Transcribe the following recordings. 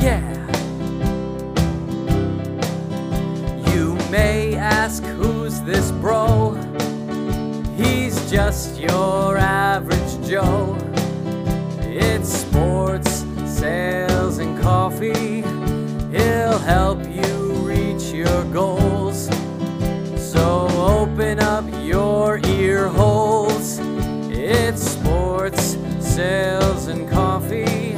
Yeah. You may ask who's this bro? He's just your average Joe. Sales, and coffee.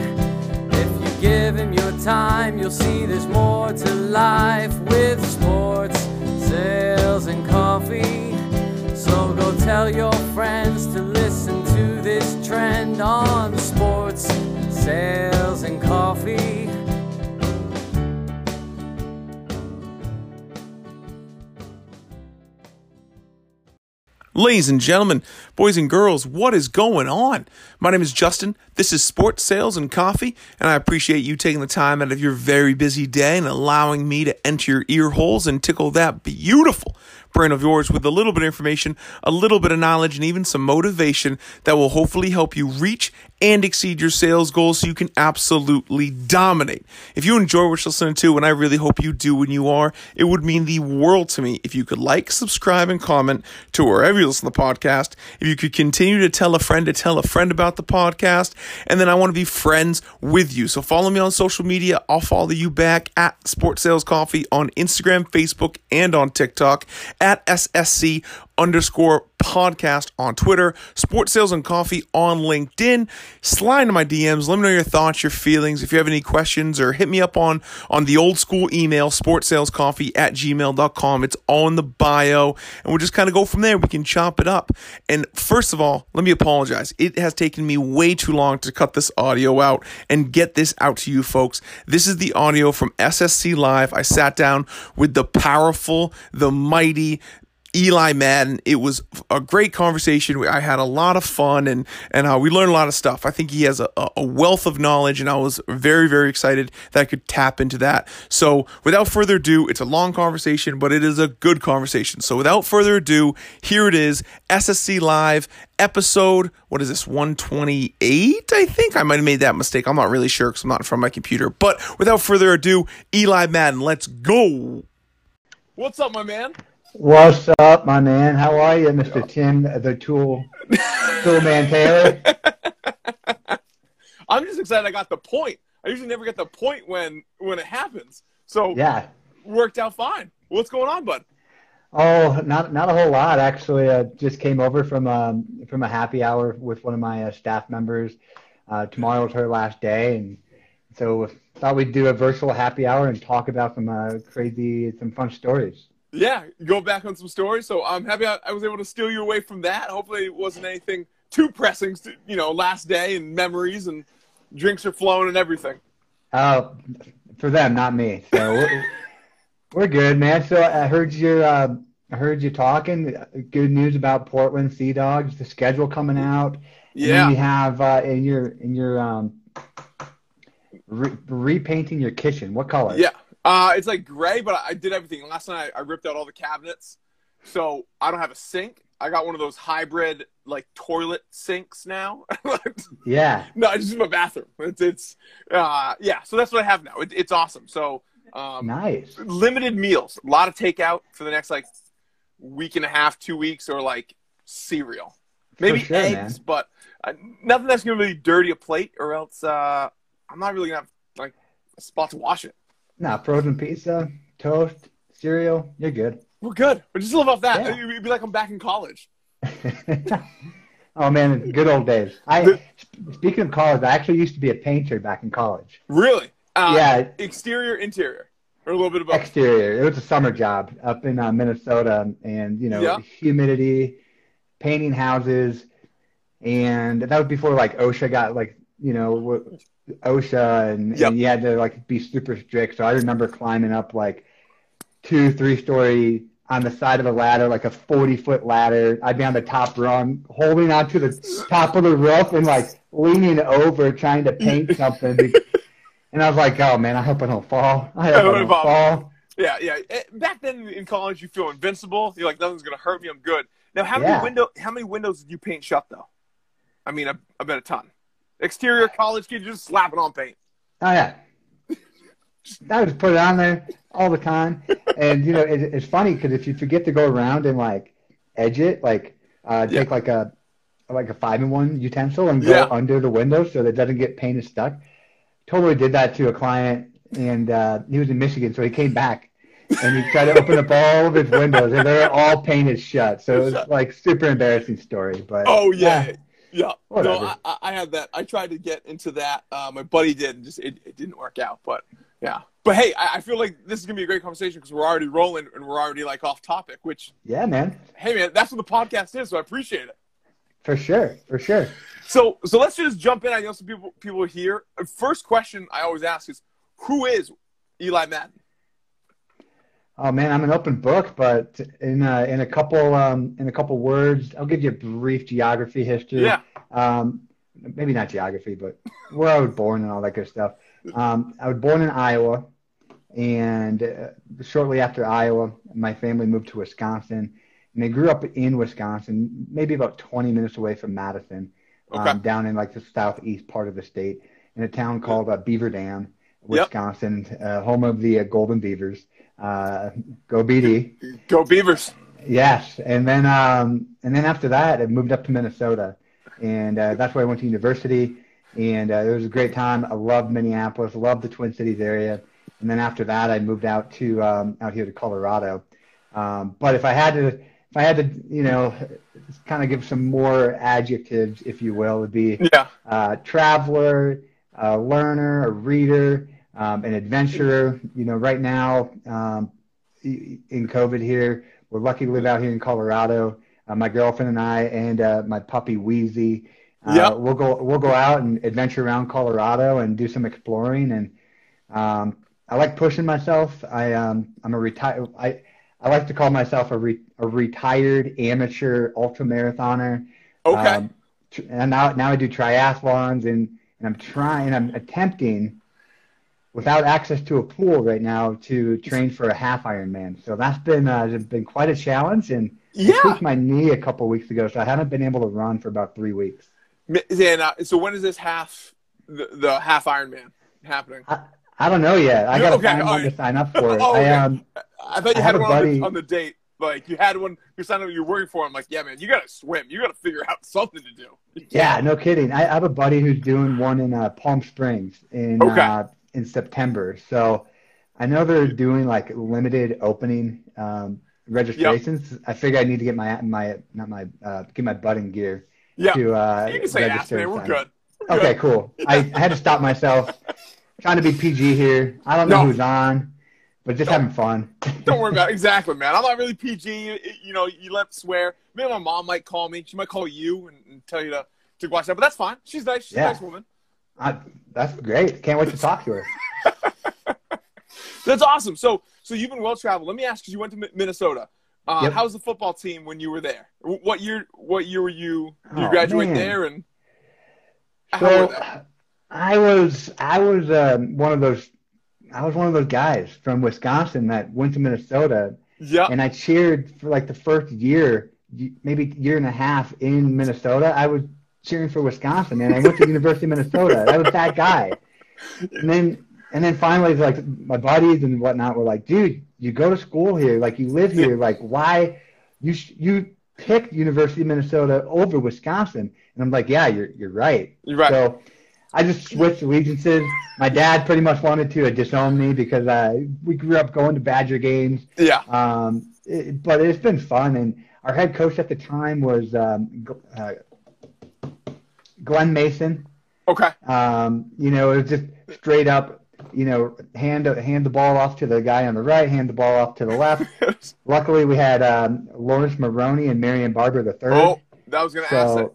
If you give him your time, you'll see there's more to life with sports, sales, and coffee. So go tell your friends to listen to this trend on sports, sales, and coffee. Ladies and gentlemen, boys and girls, what is going on? My name is Justin. This is Sports Sales and Coffee, and I appreciate you taking the time out of your very busy day and allowing me to enter your ear holes and tickle that beautiful brain of yours with a little bit of information, a little bit of knowledge, and even some motivation that will hopefully help you reach and exceed your sales goals so you can absolutely dominate. If you enjoy what you're listening to, and I really hope you do when you are, it would mean the world to me if you could like, subscribe, and comment to wherever you listen to the podcast. If you could continue to tell a friend to tell a friend about the podcast, and then I want to be friends with you. So follow me on social media. I'll follow you back at Sports Sales Coffee on Instagram, Facebook, and on TikTok at SSC underscore podcast on Twitter, Sports Sales and Coffee on LinkedIn. Slide into my DMs. Let me know your thoughts, your feelings. If you have any questions or hit me up on, on the old school email, sportsalescoffee at gmail.com. It's all in the bio. And we'll just kind of go from there. We can chop it up. And first of all, let me apologize. It has taken me way too long to cut this audio out and get this out to you folks. This is the audio from SSC Live. I sat down with the powerful, the mighty, Eli Madden. It was a great conversation. I had a lot of fun and and uh, we learned a lot of stuff. I think he has a, a wealth of knowledge, and I was very very excited that I could tap into that. So without further ado, it's a long conversation, but it is a good conversation. So without further ado, here it is, SSC Live episode. What is this? One twenty eight. I think I might have made that mistake. I'm not really sure because I'm not in front of my computer. But without further ado, Eli Madden, let's go. What's up, my man? What's up, my man? How are you, Mr. Tim, the Tool, Tool Man Taylor? I'm just excited I got the point. I usually never get the point when when it happens. So Yeah. worked out fine. What's going on, bud? Oh, not not a whole lot actually. I just came over from um from a happy hour with one of my uh, staff members. Uh, tomorrow's her last day, and so thought we'd do a virtual happy hour and talk about some uh, crazy, some fun stories. Yeah, go back on some stories. So I'm happy I, I was able to steal you away from that. Hopefully it wasn't anything too pressing. To, you know, last day and memories and drinks are flowing and everything. Uh, for them, not me. So we're, we're good, man. So I heard your, uh, I heard you talking. Good news about Portland Sea Dogs. The schedule coming out. Yeah. you have uh, in your in your um, re- repainting your kitchen. What color? Yeah. Uh, it's like gray, but I did everything. Last night I, ripped out all the cabinets. So I don't have a sink. I got one of those hybrid like toilet sinks now. Yeah. no, I just use my bathroom. It's it's uh yeah, so that's what I have now. It, it's awesome. So um Nice. limited meals, a lot of takeout for the next like week and a half, two weeks, or like cereal, maybe sure, eggs, but uh, nothing that's gonna really dirty a plate, or else uh, I'm not really gonna have like a spot to wash it. Now frozen pizza, toast, cereal. You're good. We're good. We just live off that. Yeah. It'd be like I'm back in college. oh man, good old days. I speaking of college, I actually used to be a painter back in college. Really? Uh, Yeah. Exterior, interior, or a little bit of both. Exterior. It was a summer job up in uh, Minnesota, and you know, Yeah. humidity, painting houses, and that was before like OSHA got like you know OSHA, and, Yep. and you had to like be super strict. So I remember climbing up like two, three story on the side of a ladder, like a forty foot ladder. I'd be on the top rung, holding onto the top of the roof and like leaning over trying to paint something. And I was like, oh man, I hope I don't fall. I hope I don't fall. Yeah, yeah. Eh, Back then in college, you feel invincible. You're like, nothing's gonna hurt me. I'm good. Now, how many Yeah. window? How many windows did you paint shut though? I mean, I, I bet a ton. Exterior college kid, just slapping on paint. Oh yeah. I would just put it on there all the time, and you know it, it's funny because if you forget to go around and like edge it, like uh, take Yeah. like a like a five in one utensil and go Yeah. under the window so that it doesn't get painted stuck. Totally did that to a client, and uh, he was in Michigan, so he came back and he tried to open up all of his windows, and they're all painted shut. So it was like super embarrassing story, but Oh yeah, yeah. No, Whatever. I, I- I had that. I tried to get into that. Uh, my buddy did, and just it, it didn't work out. But yeah. But hey, I, I feel like this is gonna be a great conversation because we're already rolling and we're already like off topic. Which yeah, man, hey man, that's what the podcast is. So I appreciate it. for sure, for sure. So so let's just jump in. I know some people people here. First question I always ask is, who is Eli Madden? Oh man, I'm an open book, but in a, in a couple um, in a couple words, I'll give you a brief geography history. Yeah. Um, maybe not geography, but where I was born and all that good stuff. Um, I was born in Iowa, and uh, shortly after Iowa, my family moved to Wisconsin, and they grew up in Wisconsin, maybe about 20 minutes away from Madison, Okay. um, down in like the southeast part of the state, in a town called uh, Beaver Dam, Yep. Wisconsin, uh, home of the uh, Golden Beavers. Uh, go BD. Go Beavers. Yes, and then um, and then after that, I moved up to Minnesota, and uh, that's where I went to university, and uh, it was a great time. I loved Minneapolis, loved the Twin Cities area, and then after that, I moved out to um, out here to Colorado. Um, but if I had to, if I had to, you know, kind of give some more adjectives, if you will, it would be Yeah. uh, traveler, a learner, a reader, um, an adventurer. You know, right now um, in COVID here, we're lucky to live out here in Colorado. Uh, my girlfriend and I, and uh, my puppy Wheezy, uh, Yep. we'll go we'll go out and adventure around Colorado and do some exploring. And um, I like pushing myself. I um, I'm a retired. I I like to call myself a re- a retired amateur ultra marathoner. Okay. Um, and now, now I do triathlons, and, and I'm trying, I'm attempting, without access to a pool right now, to train for a half Ironman. So that's been uh, been quite a challenge, and I yeah. tweaked my knee a couple weeks ago, so I haven't been able to run for about three weeks. And uh, so when is this half the, the half Ironman happening? I, I don't know yet. I got to okay, find one right. to sign up for it. Oh, okay. I um, I thought you I had one on buddy- the, on the date. Like you had one. You signed up. You're working for. I'm like, yeah, man. You gotta swim. You gotta figure out something to do. Yeah, no kidding. I, I have a buddy who's doing one in uh, Palm Springs in Okay. uh, in September. So I know they're doing like limited opening um, registrations. I figure I need to get my my not my uh, get my butt in gear Yeah. to uh, you can say ass, man. We're good. We're Okay, good. cool. I, I had to stop myself. Trying to be PG here. I don't know No. who's on, but just having fun. Don't worry about it. Exactly, man. I'm not really PG. You, you know, you let swear. Maybe my mom might call me. She might call you and, and tell you to, to watch that. But that's fine. She's nice. She's Yeah. a nice woman. I, that's great. Can't wait to talk to her. That's awesome. So, so you've been well traveled. Let me ask, because you went to Minnesota. Uh, Yep. How was the football team when you were there? What year? What year were you? Did you Oh, graduate man. there? And So? I was I was um, one of those I was one of those guys from Wisconsin that went to Minnesota Yeah. and I cheered for like the first year maybe year and a half in Minnesota I was cheering for Wisconsin and I went to the University of Minnesota I was that guy and then and then finally like my buddies and whatnot were like dude you go to school here like you live here like why you sh- you picked University of Minnesota over Wisconsin and I'm like yeah you're you're right You're right. so I just switched allegiances. My dad pretty much wanted to disown me because uh, we grew up going to Badger games. yeah. Um, it, but it's been fun. And our head coach at the time was um, uh, Glen Mason. Okay. Um, you know, it was just straight up, you know, hand hand the ball off to the guy on the right, hand the ball off to the left. Luckily, we had um, Laurence Maroney and Marion Barber the third. oh, that was gonna ask that.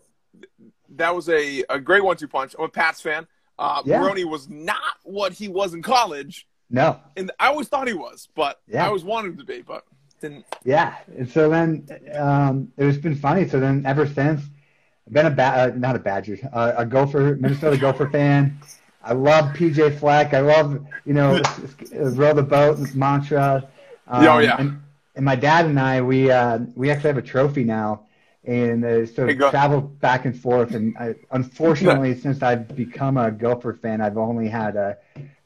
That was a, a great one-two punch. I'm a Pats fan. Uh, Yeah. Maroney was not what he was in college, no, and I always thought he was, but Yeah. I always wanted him to be, but didn't. Yeah, and so then um, it's been funny. So then ever since, been a ba- uh, not a Badger, uh, a Gopher, Minnesota Gopher fan. I love PJ Fleck. I love you know s- row the boat mantra. Um, Oh, yeah. And, and my dad and I, we uh, we actually have a trophy now and uh, so Hey, traveled back and forth. And I, unfortunately, since I've become a Gopher fan, I've only had a,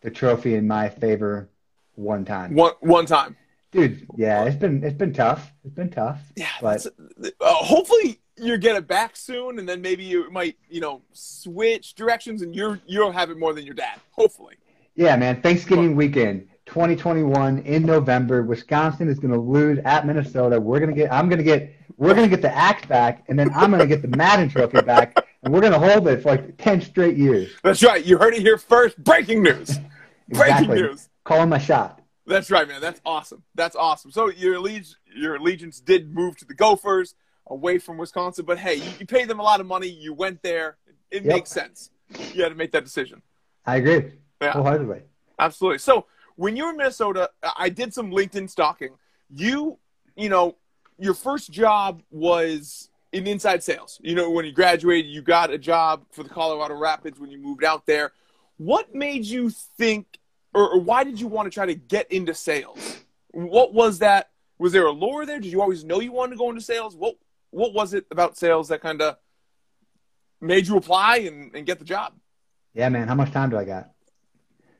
the trophy in my favor one time. One one time. Dude, yeah, it's been it's been tough. It's been tough. Yeah, but uh, hopefully you get it back soon, and then maybe you might, you know, switch directions, and you're you'll have it more than your dad. Hopefully. yeah, man, Thanksgiving weekend, 2021 in November, Wisconsin is going to lose at Minnesota. We're gonna get. I'm gonna get. We're gonna get the axe back, and then I'm gonna get the Madden Trophy back, and we're gonna hold it for like 10 straight years. That's right. You heard it here first. Breaking news. Breaking Exactly. news. Calling my shot. That's right, man. That's awesome. That's awesome. So your allegiance, your allegiance did move to the Gophers away from Wisconsin, but hey, you, you paid them a lot of money. You went there. It Yep. makes sense. You had to make that decision. I agree Yeah. wholeheartedly. Absolutely. So when you were in Minnesota, I did some LinkedIn stalking. You, you know, your first job was in inside sales. You know, when you graduated, you got a job for the Colorado Rapids when you moved out there. What made you think, or, or why did you want to try to get into sales? What was that? Was there a lure there? Did you always know you wanted to go into sales? What What was it about sales that kind of made you apply and, and get the job? Yeah, man. How much time do I got?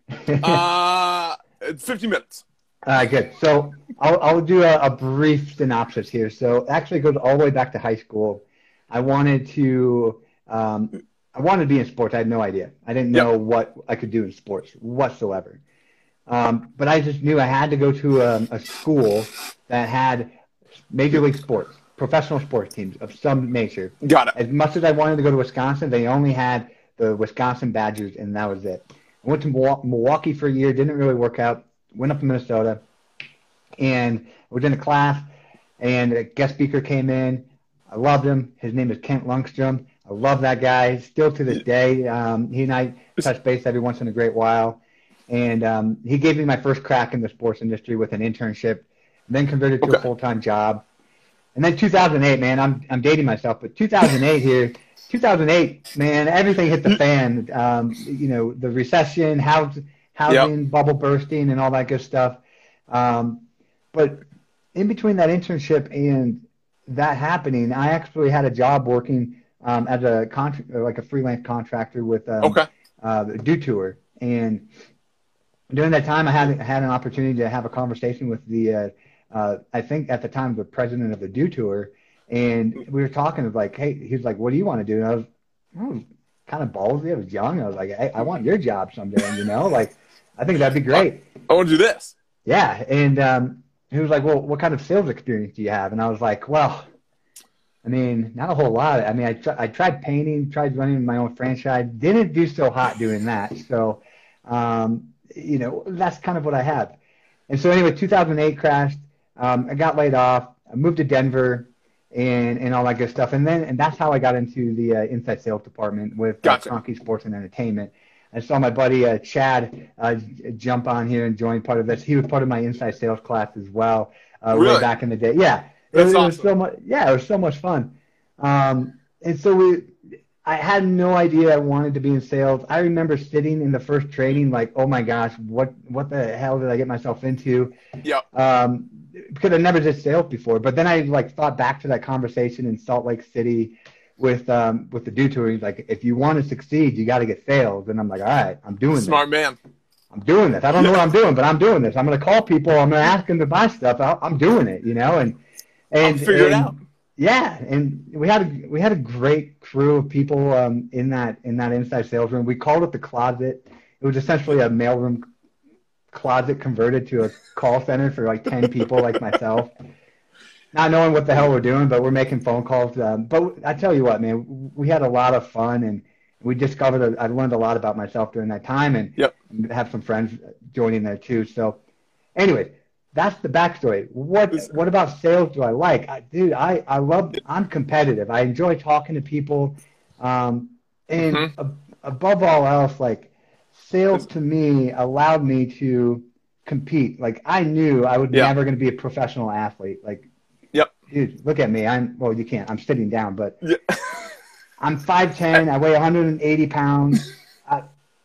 Uh, 50 minutes. All right, good. So I'll, I'll do a, a brief synopsis here. So actually, it goes all the way back to high school. I wanted to, um, I wanted to be in sports. I had no idea. I didn't know what I could do in sports whatsoever. Um, but I just knew I had to go to a, a school that had major league sports, professional sports teams of some nature. Got it. As much as I wanted to go to Wisconsin, they only had the Wisconsin Badgers, and that was it. I went to Milwaukee for a year, didn't really work out. Went up to Minnesota, and was in a class, and a guest speaker came in. I loved him. His name is Kent Lundstrom. I love that guy. Still to this day, um, he and I touch base every once in a great while. And um, he gave me my first crack in the sports industry with an internship, then converted to Okay. a full time job. And then 2008, man, I'm I'm dating myself, but 2008 here, 2008, man, everything hit the fan. Um, you know, the recession, house, housing bubble bursting, and all that good stuff. Um, but in between that internship and that happening, I actually had a job working um, as a contract, like a freelance contractor with um, Okay. uh, Dew Tour. And during that time, I had had an opportunity to have a conversation with the, uh, uh, I think at the time, the president of the Dew Tour. And we were talking of like, hey, he was like, what do you want to do? And I was, I was kind of ballsy. I was young. I was like, hey, I want your job someday. You know, like, I think that'd be great. I want to do this. Yeah, and um, he was like, "Well, what kind of sales experience do you have?" And I was like, "Well, I mean, not a whole lot. I mean, I, tr- I tried painting, tried running my own franchise, didn't do so hot doing that. So, um, you know, that's kind of what I have. And so, anyway, 2008 crashed. Um, I got laid off. I moved to Denver, and and all that good stuff. And then, and that's how I got into the uh, inside sales department with uh, Gotcha. Kroenke Sports and Entertainment. I saw my buddy uh, Chad uh, jump on here and join part of this. He was part of my inside sales class as well, uh, way back in the day. Yeah, it, That's was- it was so much. Yeah, it was so much fun. Um, and so we, I had no idea I wanted to be in sales. I remember sitting in the first training, like, oh my gosh, what what the hell did I get myself into? Yep. um, because I never did sales before. But then I like thought back to that conversation in Salt Lake City with um, with the dude tour. He's like, if you want to succeed, you got to get sales. And I'm like, all right, I'm doing Smart man. I'm doing this. I don't know what I'm doing, but I'm doing this. I'm going to call people. I'm going to ask them to buy stuff. I- I'm doing it. You know, and I'll and figure it out. yeah, and we had a we had a great crew of people um, in that in that inside sales room. We called it the closet. It was essentially a mailroom closet converted to a call center for like ten people like myself. Not knowing what the hell we're doing, but we're making phone calls. Um, but I tell you what, man, we had a lot of fun and we discovered. A, I learned a lot about myself during that time, and Yep. have some friends joining there too. So, anyway that's the backstory. What what about sales do I like, I, dude? I I love. I'm competitive. I enjoy talking to people, um, and Mhm. ab- above all else, like sales to me allowed me to compete. Like I knew I would Yeah. never going to be a professional athlete. Like, Yep. dude, look at me. I'm well. You can't. I'm sitting down, but Yeah. I'm 5'10. I weigh 180 pounds. I,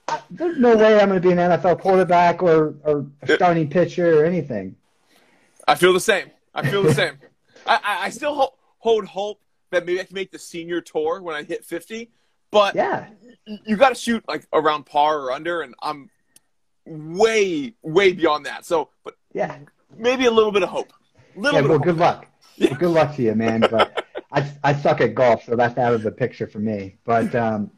I, there's no way I'm going to be an NFL quarterback or, or a starting pitcher or anything. I feel the same. I feel the same. I, I, I still ho- hold hope that maybe I can make the senior tour when I hit 50. But Yeah. You got to shoot like around par or under, and I'm way, way beyond that. So, but Yeah. maybe a little bit of hope. Little Yeah, bit well, of hope. good luck. Well, good luck to you, man. But I, I suck at golf, so that's out of the picture for me. But um,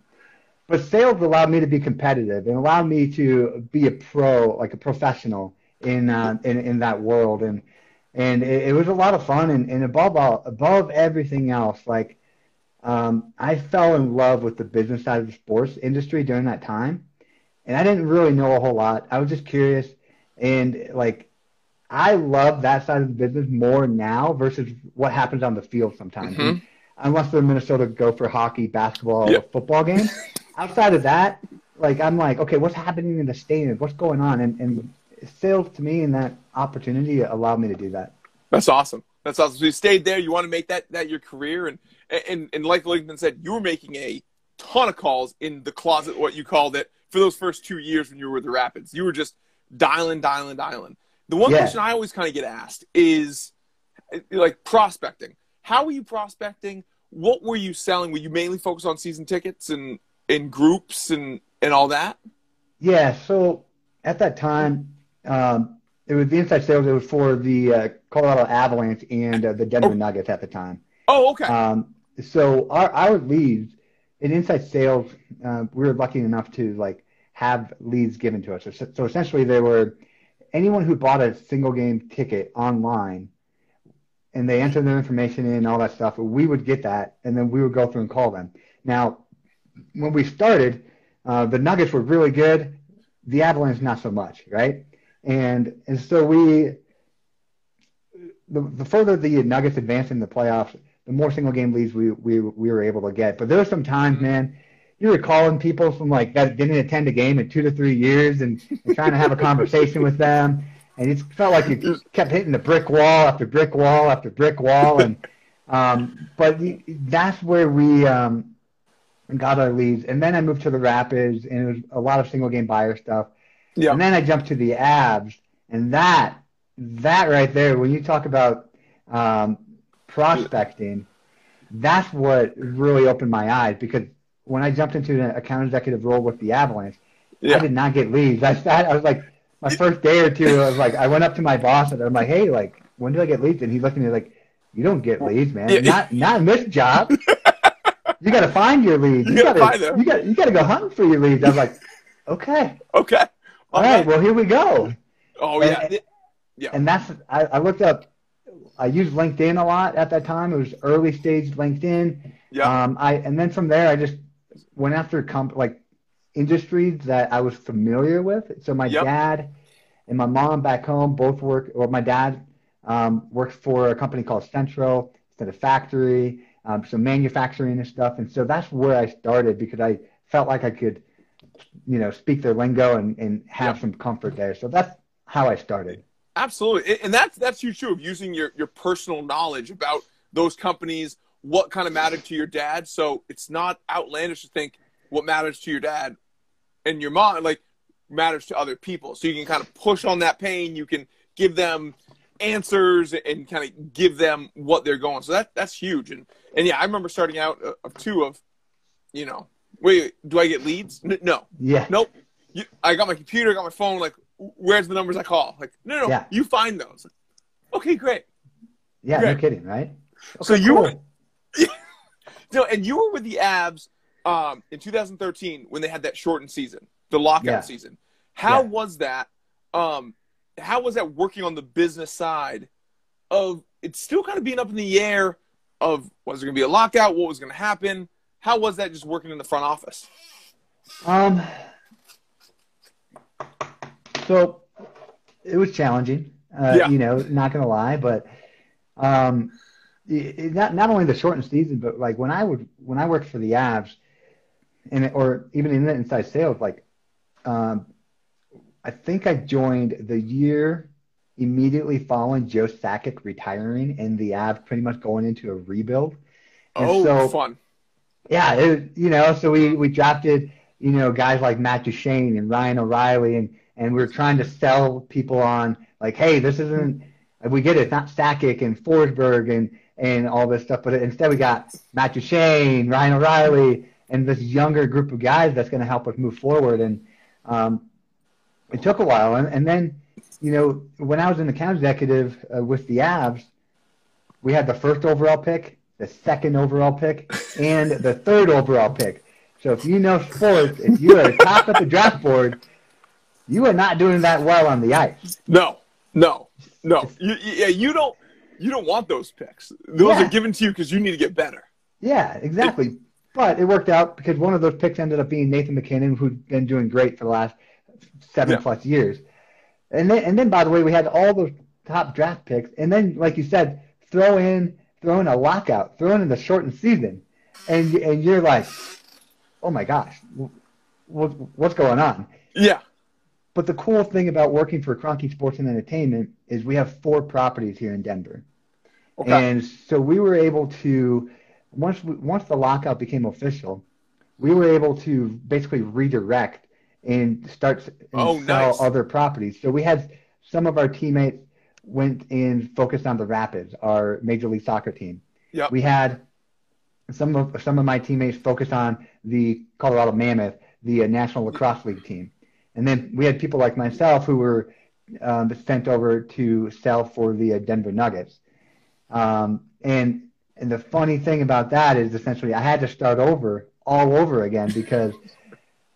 but sales allowed me to be competitive and allowed me to be a pro, like a professional in uh, in in that world, and and it, it was a lot of fun. And, and above all, above everything else, like um, I fell in love with the business side of the sports industry during that time, and I didn't really know a whole lot. I was just curious, and like I love that side of the business more now versus what happens on the field sometimes. Mhm. Unless they're Minnesota Gopher hockey, basketball, or Yep. football game. Outside of that, like I'm like, okay, what's happening in the stadium? What's going on? And, and sales to me and that opportunity allowed me to do that. That's awesome. That's awesome. So you stayed there. You want to make that that your career, and and and like LinkedIn said, you were making a ton of calls in the closet, what you called it, for those first two years when you were with the Rapids. You were just dialing, dialing, dialing. The one Yeah. question I always kind of get asked is like prospecting. How were you prospecting? What were you selling? Were you mainly focused on season tickets and in groups and and all that? Yeah. So at that time, um, it was the inside sales. It was for the uh, Colorado Avalanche and uh, the Denver Oh. Nuggets at the time. Oh, okay. Um, so our our leads in inside sales, uh, we were lucky enough to like have leads given to us. So, so essentially, they were anyone who bought a single game ticket online, and they entered their information in all that stuff. We would get that, and then we would go through and call them. Now, when we started, uh, the Nuggets were really good. The Avalanche not so much, right? And and so we the, the further the Nuggets advanced in the playoffs, the more single game leads we, we we were able to get. But there were some times, man, you were calling people from like that didn't attend a game in two to three years and, and trying to have a conversation with them, and it felt like you kept hitting the brick wall after brick wall after brick wall, and um, but that's where we um, got our leads. And then I moved to the Rapids, and it was a lot of single game buyer stuff. yeah. And then I jumped to the Avs, and that that right there, when you talk about um, prospecting, that's what really opened my eyes because when I jumped into an account executive role with the Avalanche, Yeah. I did not get leads. I sat, I was like, my first day or two, I was like, I went up to my boss and I'm like, hey, like, when do I get leads? And he looked at me like, you don't get leads, man. Yeah. Not not in this job. you got to find your leads. You You, gotta gotta, you got you got to go hunting for your leads. I was like, okay, Okay. all right, well here we go. Oh yeah. And- Yeah. And that's I, I looked up. I used LinkedIn a lot at that time. It was early stage LinkedIn. Yeah. Um, I and then from there I just went after comp like industries that I was familiar with. So my Yep. dad and my mom back home both work. Or my dad um, works for a company called Centro. It's at a factory, um, some manufacturing and stuff. And so that's where I started because I felt like I could, you know, speak their lingo and, and have Yep. some comfort there. So that's how I started. Absolutely, and that's that's huge too of using your your personal knowledge about those companies, what kind of mattered to your dad. So it's not outlandish to think what matters to your dad and your mom like matters to other people. So you can kind of push on that pain. You can give them answers and kind of give them what they're going. So that that's huge. And and yeah, I remember starting out uh, of two of, you know, wait, do I get leads? No, Yeah. nope. You, I got my computer, got my phone. Like, where's the numbers I call? Like, no, no, no Yeah. you find those. Okay, great. Yeah, Great. no kidding, right? so you cool. were, no, and you were with the Avs um, in 2013 when they had that shortened season, the lockout Yeah. season. How Yeah. was that? Um, how was that working on the business side of it's still kind of being up in the air of was there going to be a lockout? What was going to happen? How was that just working in the front office? Um, so it was challenging. Uh, Yeah. You know, not gonna lie, but um, it- not not only the shortened season, but like when I would when I worked for the Avs, and or even in the inside sales, like um, I think I joined the year immediately following Joe Sakic retiring and the Avs pretty much going into a rebuild. And oh, so- fun. yeah, it, you know, so we, we drafted, you know, guys like Matt Duchene and Ryan O'Reilly, and, and we are trying to sell people on, like, hey, this isn't, we get it, it's not Sakic and Forsberg and, and all this stuff. But instead, we got Matt Duchene, Ryan O'Reilly, and this younger group of guys that's going to help us move forward. And um, it took a while, and, and then you know when I was an account executive uh, with the Avs, we had the first overall pick, the second overall pick, and the third overall pick. So if you know sports, if you are top of the draft board, you are not doing that well on the ice. No, no, no. You, yeah, you don't. You don't want those picks. Those Yeah. are given to you because you need to get better. Yeah, exactly. But it worked out because one of those picks ended up being Nathan MacKinnon, who'd been doing great for the last seven Yeah. plus years. And then, and then, by the way, we had all those top draft picks, and then, like you said, throw in throw in a lockout, throw in the shortened season, and and you're like, oh my gosh, what, what's going on? Yeah, But the cool thing about working for Kroenke Sports and Entertainment is we have four properties here in Denver. Okay. And so we were able to once we, once the lockout became official, we were able to basically redirect and start and Oh, sell nice. other properties. So we had some of our teammates went and focused on the Rapids, our Major League Soccer team. Yep. We had some of some of my teammates focused on the Colorado Mammoth, the uh, National Lacrosse League team, and then we had people like myself who were um, sent over to sell for the uh, Denver Nuggets. Um, and and the funny thing about that is essentially I had to start over all over again because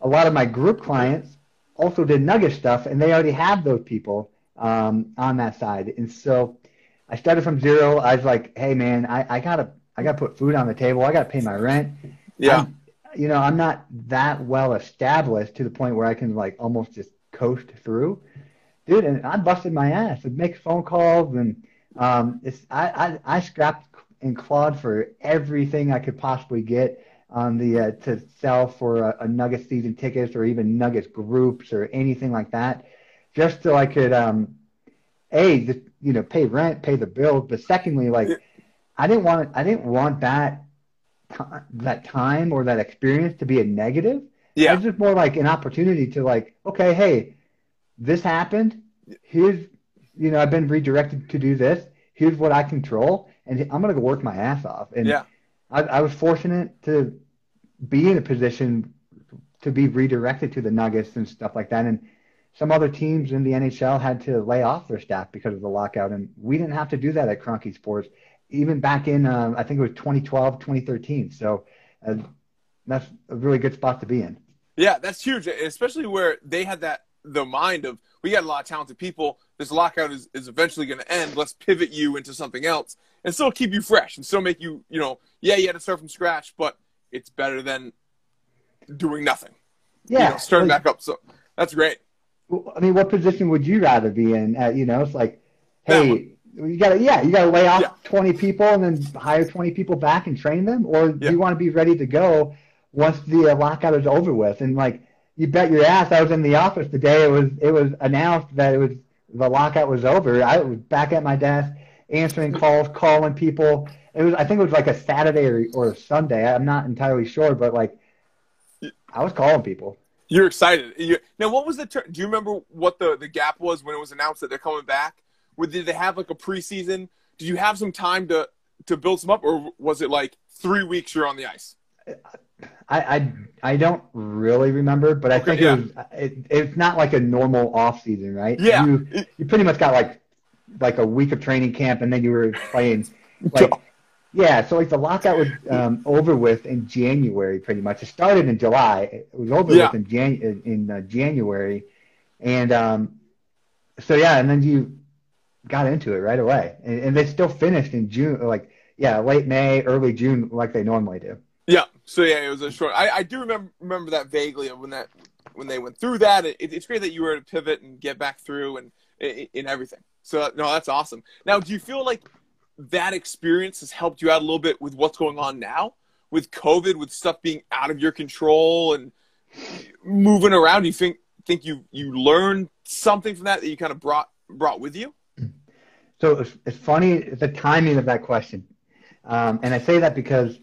a lot of my group clients also did Nugget stuff, and they already have those people um, on that side. And so I started from zero. I was like, hey man, I, I gotta I gotta put food on the table. I gotta pay my rent. yeah, I'm- you know, I'm not that well established to the point where I can like almost just coast through, dude. And I busted my ass and make phone calls and um, it's I, I I scrapped and clawed for everything I could possibly get on the uh, to sell for a, a Nuggets season tickets or even Nuggets groups or anything like that, just so I could um, a just, you know pay rent, pay the bills, but secondly, like I didn't want I didn't want that ti- that time or that experience to be a negative. yeah, It's just more like an opportunity to like, okay, hey, this happened. Here's, you know, I've been redirected to do this. Here's what I control, and I'm gonna go work my ass off. And yeah. I, I was fortunate to be in a position to be redirected to the Nuggets and stuff like that. And some other teams in the NHL had to lay off their staff because of the lockout, and we didn't have to do that at Kroenke Sports, even back in uh, I think it was 2012, 2013. So uh, that's a really good spot to be in. Yeah, that's huge, especially where they had that the mind of we got a lot of talented people. This lockout is, is eventually going to end. Let's pivot you into something else and still keep you fresh and still make you, you know, yeah, you had to start from scratch, but it's better than doing nothing. Yeah, you know, starting like- back up. So that's great. Well, I mean, what position would you rather be in? Uh, you know, it's like, hey, you gotta, yeah, you gotta lay off Yeah. 20 people and then hire 20 people back and train them, or do Yeah. you want to be ready to go once the uh, lockout is over with? And like, you bet your ass, I was in the office the day it was it was announced that it was the lockout was over. I was back at my desk answering calls, calling people. It was, I think it was like a Saturday or, or a Sunday. I'm not entirely sure, but like, I was calling people. You're excited. You, now, what was the? Ter- do you remember what the the gap was when it was announced that they're coming back? Did they have like a preseason? Did you have some time to to build some up, or was it like three weeks you're on the ice? I, I I don't really remember, but I Okay, think yeah. it was. It, it's not like a normal off season, right? Yeah. You you pretty much got like like a week of training camp, and then you were playing. Like yeah, so like the lockout was um, over with in January, pretty much. It started in July. It was over Yeah. with in Jan in, in uh, January, and um, so yeah, and then you got into it right away, and, and they still finished in June, like yeah, late May, early June, like they normally do. Yeah. So yeah, it was a short. I, I do remember remember that vaguely when that when they went through that. It, it's great that you were to pivot and get back through and in everything. So no, that's awesome. Now, do you feel like that experience has helped you out a little bit with what's going on now with COVID, with stuff being out of your control and moving around? Do you think think you you learned something from that that you kind of brought brought with you? So it's, it's funny the timing of that question, um, and I say that because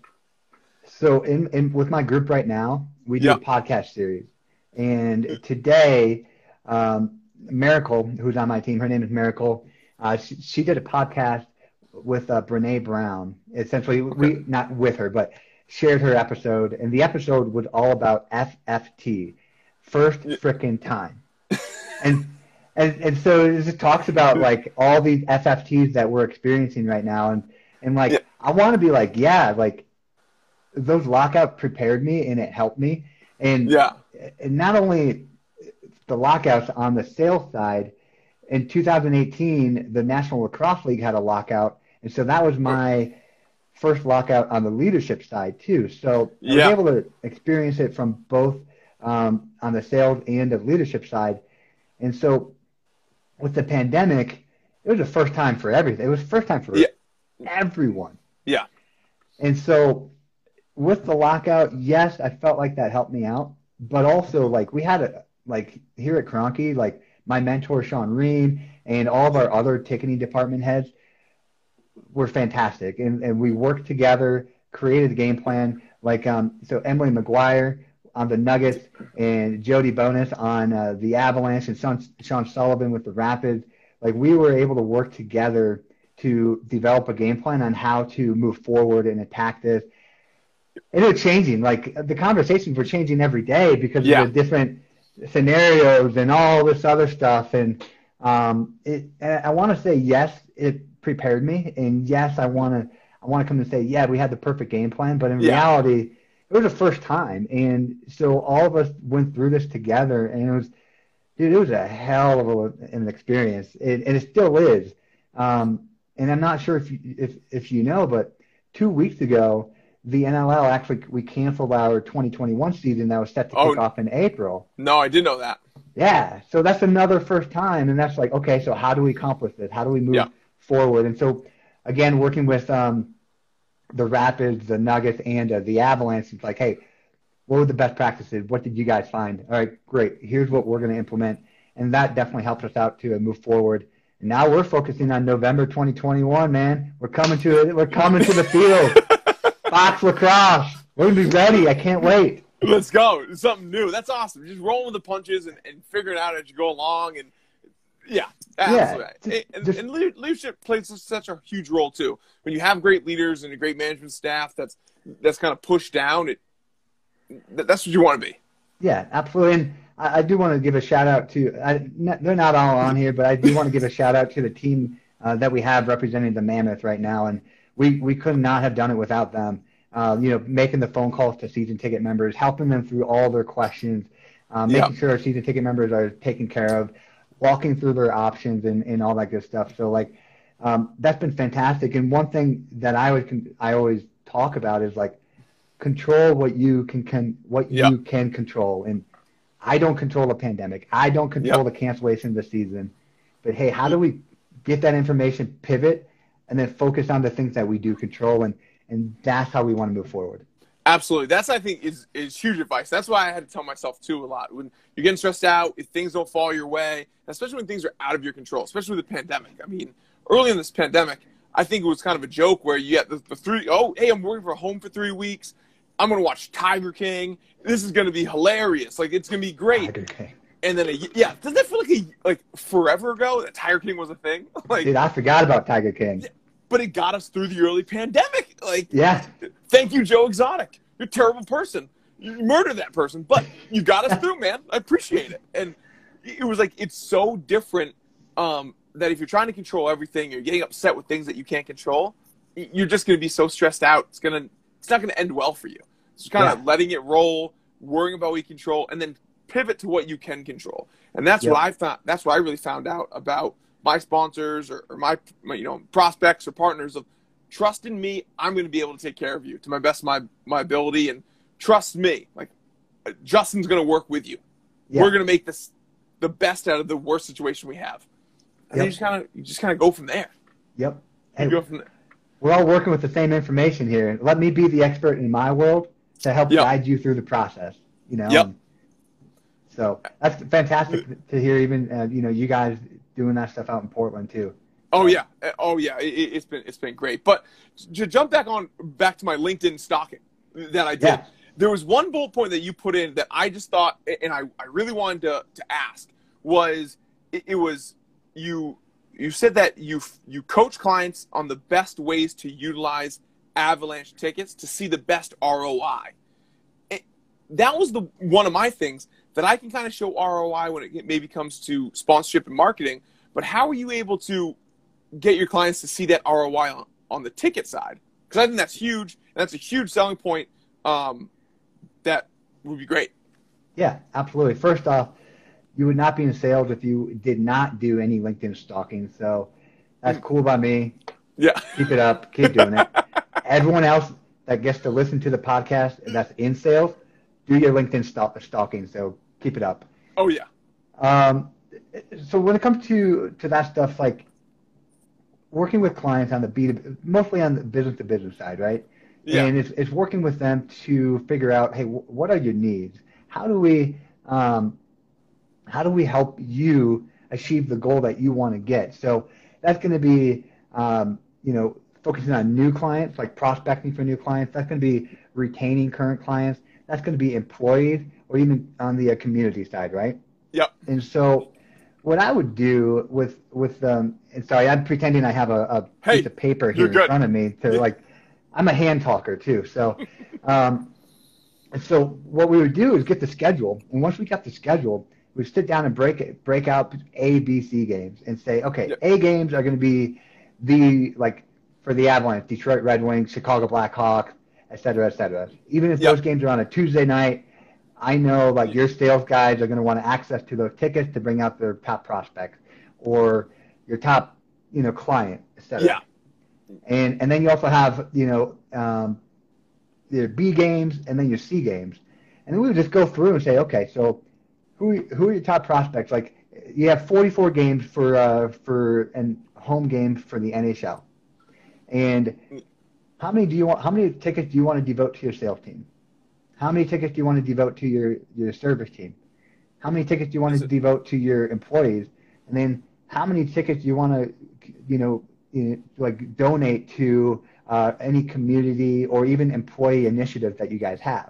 so in, in with my group right now we do Yeah. a podcast series, and today um, Miracle, who's on my team, her name is Miracle. Uh, she, she did a podcast with uh, Brene Brown. Essentially, we not with her, but shared her episode, and the episode was all about FFT, first frickin' time, and. And, and so it just talks about like all these FFTs that we're experiencing right now, and and like Yeah. I want to be like, yeah, like those lockouts prepared me and it helped me, and Yeah. and not only the lockouts on the sales side, in 2018, the National Lacrosse League had a lockout, and so that was my first lockout on the leadership side too. So I Yeah. was able to experience it from both um, on the sales and the leadership side. And so with the pandemic, it was the first time for everything. It was the first time for Yeah. everyone. Yeah. And so with the lockout, yes, I felt like that helped me out. But also like we had a like here at Kroenke, like my mentor Sean Reen and all of our other ticketing department heads were fantastic. And and we worked together, created a game plan. Like um so Emily McGuire on the Nuggets and Jody Bonus on uh, the Avalanche and Sean, Sean Sullivan with the Rapids. Like we were able to work together to develop a game plan on how to move forward and attack this. And it was changing. Like the conversations were changing every day because Yeah. of the different scenarios and all this other stuff. And um, it, and I want to say yes, it prepared me, and yes, I want to I want to come and say yeah, we had the perfect game plan. But in Yeah. reality, it was the first time, and so all of us went through this together, and it was dude, it was a hell of a, an experience, it, and it still is. Um, and I'm not sure if you, if if you know, but two weeks ago, the NLL actually we canceled our 2021 season that was set to Oh. kick off in April. No, I did know that. Yeah, so that's another first time, and that's like okay, so how do we accomplish this? How do we move Yeah. forward? And so again, working with um, the Rapids, the Nuggets, and uh, the Avalanche, it's like, hey, what were the best practices? What did you guys find? All right, great. Here's what we're going to implement, and that definitely helps us out to uh, move forward. And now we're focusing on November 2021, man. We're coming to it. We're coming to the field. Box lacrosse. We're gonna be ready. I can't wait. Let's go. It's something new. That's awesome. Just rolling with the punches and, and figuring it out as you go along. And yeah, absolutely. just- and, just- and leadership plays such a huge role too. When you have great leaders and a great management staff that's that's kind of pushed down, it that's what you want to be. Yeah, absolutely. And I, I do want to give a shout out to, I, they're not all on here, but I do want to give a shout out to the team uh, that we have representing the Mammoth right now. And we, we could not have done it without them. Uh, you know, making the phone calls to season ticket members, helping them through all their questions, Yeah. making sure our season ticket members are taken care of, walking through their options and, and all that good stuff. So like, um, that's been fantastic. And one thing that I always, con- I always talk about is like, control what you can, can what Yeah. you can control. And I don't control the pandemic. I don't control Yep. the cancellation of the season. But hey, how do we get that information, pivot, and then focus on the things that we do control? And and that's how we want to move forward. Absolutely. That's I think is is huge advice. That's why I had to tell myself too a lot. When you're getting stressed out, if things don't fall your way, especially when things are out of your control, especially with the pandemic. I mean, early in this pandemic, I think it was kind of a joke where you get the, the three oh, hey, I'm working from home for three weeks. I'm gonna watch Tiger King. This is gonna be hilarious. Like it's gonna be great. Tiger King. And then a, yeah, doesn't that feel like a like forever ago that Tiger King was a thing? Like, Dude, I forgot about Tiger King. but it got us through the early pandemic. Like, Yeah, thank you, Joe Exotic. You're a terrible person. You murdered that person, but you got us through, man. I appreciate it. And it was like it's so different um, that if you're trying to control everything, you're getting upset with things that you can't control. You're just going to be so stressed out. It's gonna, it's not going to end well for you. It's kind of Yeah. letting it roll, worrying about what you control, and then pivot to what you can control. And that's Yep. what I found. That's what I really found out about my sponsors or, or my, my, you know, prospects or partners of trust in me. I'm going to be able to take care of you to my best my my ability, and trust me. Like Justin's going to work with you. Yeah. We're going to make this the best out of the worst situation we have. And then Yep. you just kind of you just kind of go from there. yep. You go from there. we're all working with the same information here. Let me be the expert in my world to help Yep. guide you through the process. You know. Yep. And So that's fantastic to hear. Even uh, you know you guys doing that stuff out in Portland too. Oh yeah, Uh, oh yeah. It, it's been it's been great. But to jump back on back to my LinkedIn stalking that I did. Yeah. There was one bullet point that you put in that I just thought, and I, I really wanted to, to ask was it, it was you you said that you you coach clients on the best ways to utilize Avalanche tickets to see the best ROI. It, that was the one of my things that I can kind of show ROI when it maybe comes to sponsorship and marketing. But how are you able to get your clients to see that ROI on, on the ticket side? Because I think that's huge. And that's a huge selling point. Um, that would be great. Yeah, absolutely. First off, you would not be in sales if you did not do any LinkedIn stalking. So that's mm. cool by me. Yeah. Keep it up. Keep doing it. Everyone else that gets to listen to the podcast that's in sales, do your LinkedIn stalking. So keep it up. Oh yeah. Um, so when it comes to to that stuff, like working with clients on the B, mostly on the business to business side, right? Yeah. And it's, it's working with them to figure out, hey, what are your needs? How do we um, how do we help you achieve the goal that you want to get? So that's going to be um, you know focusing on new clients, like prospecting for new clients. That's going to be retaining current clients. That's going to be employees, or even on the uh, community side, right? Yep. And so what I would do with with um, sorry, I'm pretending I have a, a hey, piece of paper here in front of me to like, I'm a hand talker too. So, um, so what we would do is get the schedule, and once we got the schedule, we would sit down and break it, break out A, B, C games, and say, okay, yep. A games are going to be the like for the Avalanche, Detroit Red Wings, Chicago Blackhawks, et cetera, et cetera. Even if yep. those games are on a Tuesday night, I know like your sales guys are going to want access to those tickets to bring out their top prospects or your top, you know, client, etc. Yeah. And and then you also have you know um, your B games and then your C games, and then we would just go through and say, okay, so who who are your top prospects? Like you have 44 games for uh, for an home game for the NHL, and how many do you want? How many tickets do you want to devote to your sales team? How many tickets do you want to devote to your, your service team? How many tickets do you want to devote to your employees? And then how many tickets do you want to, you know, like donate to uh, any community or even employee initiative that you guys have?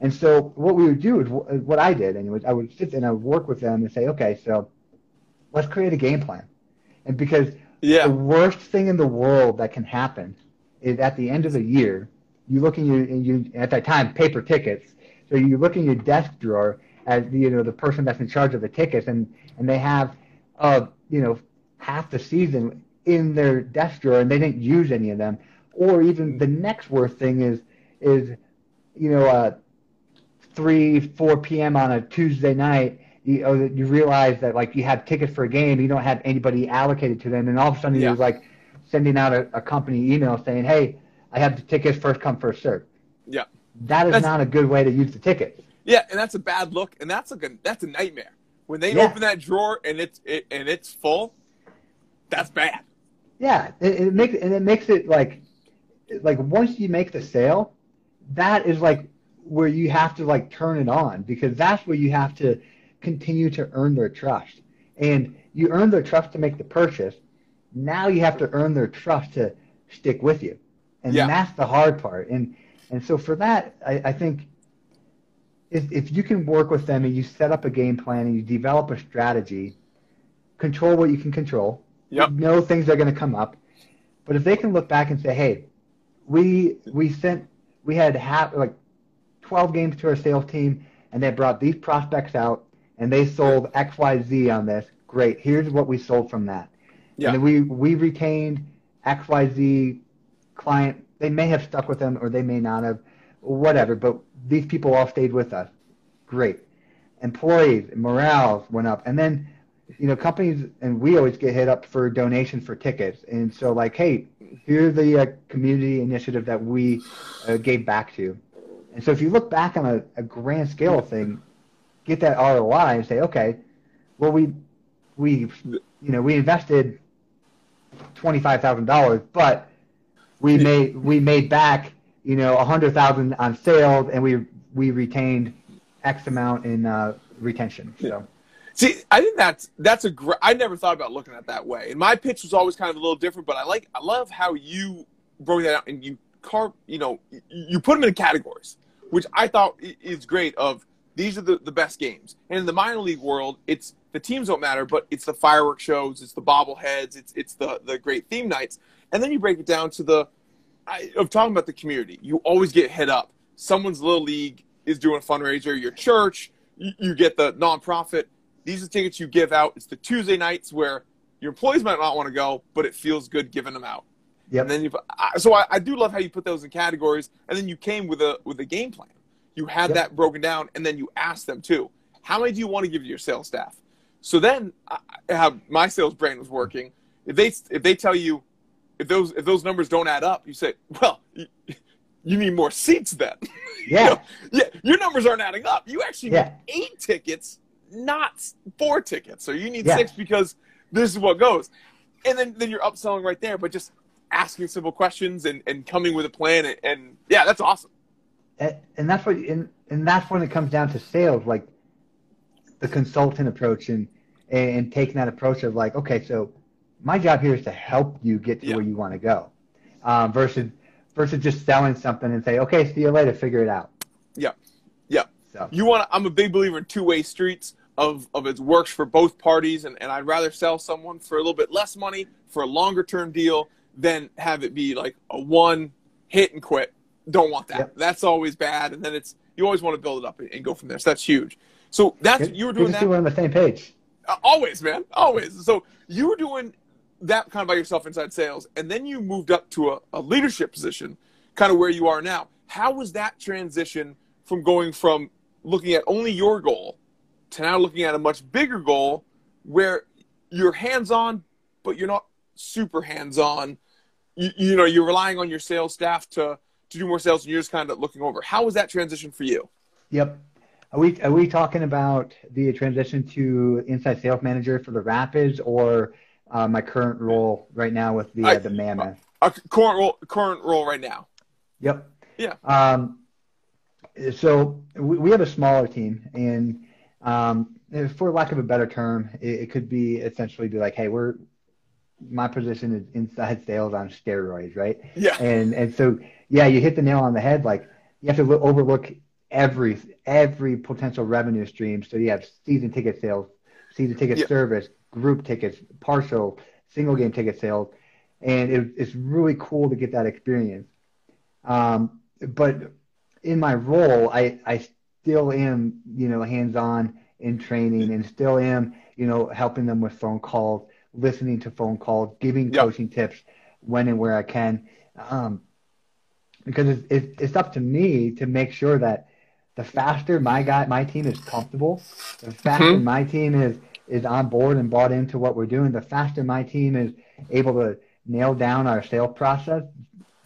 And so what we would do is what I did, and I would sit and I would work with them and say, okay, so let's create a game plan. And because yeah. the worst thing in the world that can happen is at the end of the year, you look in your you at that time paper tickets. So you look in your desk drawer as you know the person that's in charge of the tickets, and and they have uh you know half the season in their desk drawer, and they didn't use any of them. Or even the next worst thing is is you know uh 3 4 p.m. on a Tuesday night. You, oh, you realize that like you have tickets for a game, you don't have anybody allocated to them, and all of a sudden yeah. you're like sending out a, a company email saying, "Hey, I have the tickets first come first serve. Yeah, that is that's, not a good way to use the tickets. Yeah, and that's a bad look, and that's like a that's a nightmare. When they yeah. open that drawer and it's it, and it's full, that's bad. Yeah, it, it makes and it makes it like like once you make the sale, that is like where you have to like turn it on because that's where you have to continue to earn their trust. And you earn their trust to make the purchase. Now you have to earn their trust to stick with you and yeah. that's the hard part. And and so for that, I, I think if if you can work with them and you set up a game plan and you develop a strategy, control what you can control. Yep. know things are going to come up, but if they can look back and say, hey, we we sent we had half like 12 games to our sales team and they brought these prospects out and they sold XYZ on this. Great. Here's what we sold from that. Yeah. And we we retained XYZ client, they may have stuck with them or they may not have, whatever, but these people all stayed with us. Great. Employees, morale went up. And then, you know, companies, and we always get hit up for donations for tickets. And so, like, hey, here's the uh, community initiative that we uh, gave back to. And so, if you look back on a, a grand scale thing, get that ROI and say, okay, well, we, we, you know, we invested twenty-five thousand dollars, but we made we made back you know a hundred thousand on sales, and we we retained X amount in uh, retention. So. See, I think that's that's a great. I never thought about looking at that way. And my pitch was always kind of a little different, but I like I love how you broke that out and you carve. You know, you put them in categories, which I thought is great. Of these are the, the best games, and in the minor league world, it's the teams don't matter, but it's the fireworks shows, it's the bobbleheads, it's it's the the great theme nights, and then you break it down to the I, of talking about the community. You always get hit up. Someone's little league is doing a fundraiser. Your church, you, you get the nonprofit. These are the tickets you give out. It's the Tuesday nights where your employees might not want to go, but it feels good giving them out. Yep. And then you, so I, I do love how you put those in categories, and then you came with a with a game plan. You had Yep. that broken down, and then you asked them too, how many do you want to give to your sales staff? So then, I- I- how my sales brain was working, if they if they tell you, if those if those numbers don't add up, you say, well, you, you need more seats then. You Yeah. know, yeah, your numbers aren't adding up. You actually Yeah. need eight tickets, not four tickets. So you need Yeah. six because this is what goes. And then, then you're upselling right there, but just asking simple questions and, and coming with a plan. And, and yeah, that's awesome. and, and that's what and, and that's when it comes down to sales like the consultant approach and and taking that approach of like okay so my job here is to help you get to Yeah. where you want to go um, versus versus just selling something and say okay see you later figure it out Yeah. Yeah. so You want I'm a big believer in two way streets of, of it works for both parties. And, and I'd rather sell someone for a little bit less money for a longer term deal than have it be like a one hit and quit. Don't want that. Yep. That's always bad. And then it's, you always want to build it up and, and go from there. So that's huge. So that's, good, you were good doing see that. we're on the same page Uh, always, man, always. So you were doing that kind of by yourself inside sales, and then you moved up to a, a leadership position, kind of where you are now. How was that transition from going from looking at only your goal to now looking at a much bigger goal where you're hands on, but you're not super hands on? You, you know, you're relying on your sales staff to to do more sales, and you're just kind of looking over. How was that transition for you? yep are we are we talking about the transition to inside sales manager for the rapids or uh, my current role right now with the I- uh, the mammoth A current role, current role right now. Yep. Yeah. Um, so we, we have a smaller team, and um, for lack of a better term, it, it could be essentially be like, hey, we're my position is inside sales on steroids, right? Yeah. And and so yeah, you hit the nail on the head. Like you have to look, overlook every every potential revenue stream. So you have season ticket sales, season ticket Yeah. service, group tickets, partial, single game ticket sales, and it, it's really cool to get that experience. Um, but in my role, I I still am you know hands on in training and still am you know helping them with phone calls, listening to phone calls, giving Yeah. coaching tips when and where I can. Um, because it's, it's, it's up to me to make sure that the faster my guy my team is comfortable, the faster Mhm. my team is is on board and bought into what we're doing, the faster my team is able to nail down our sales process,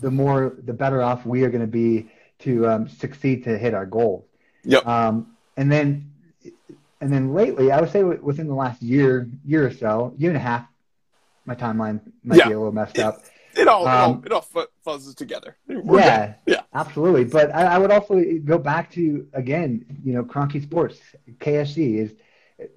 the more the better off we are going to be to um, succeed to hit our goals. Yep. Um, and then and then lately, I would say within the last year year or so, year and a half, my timeline might Yeah. be a little messed up. It all, it all, Um, it all fu- fuzzes together. We're yeah, good. Yeah. absolutely. But I, I would also go back to again, you know, Kroenke Sports, KSE is.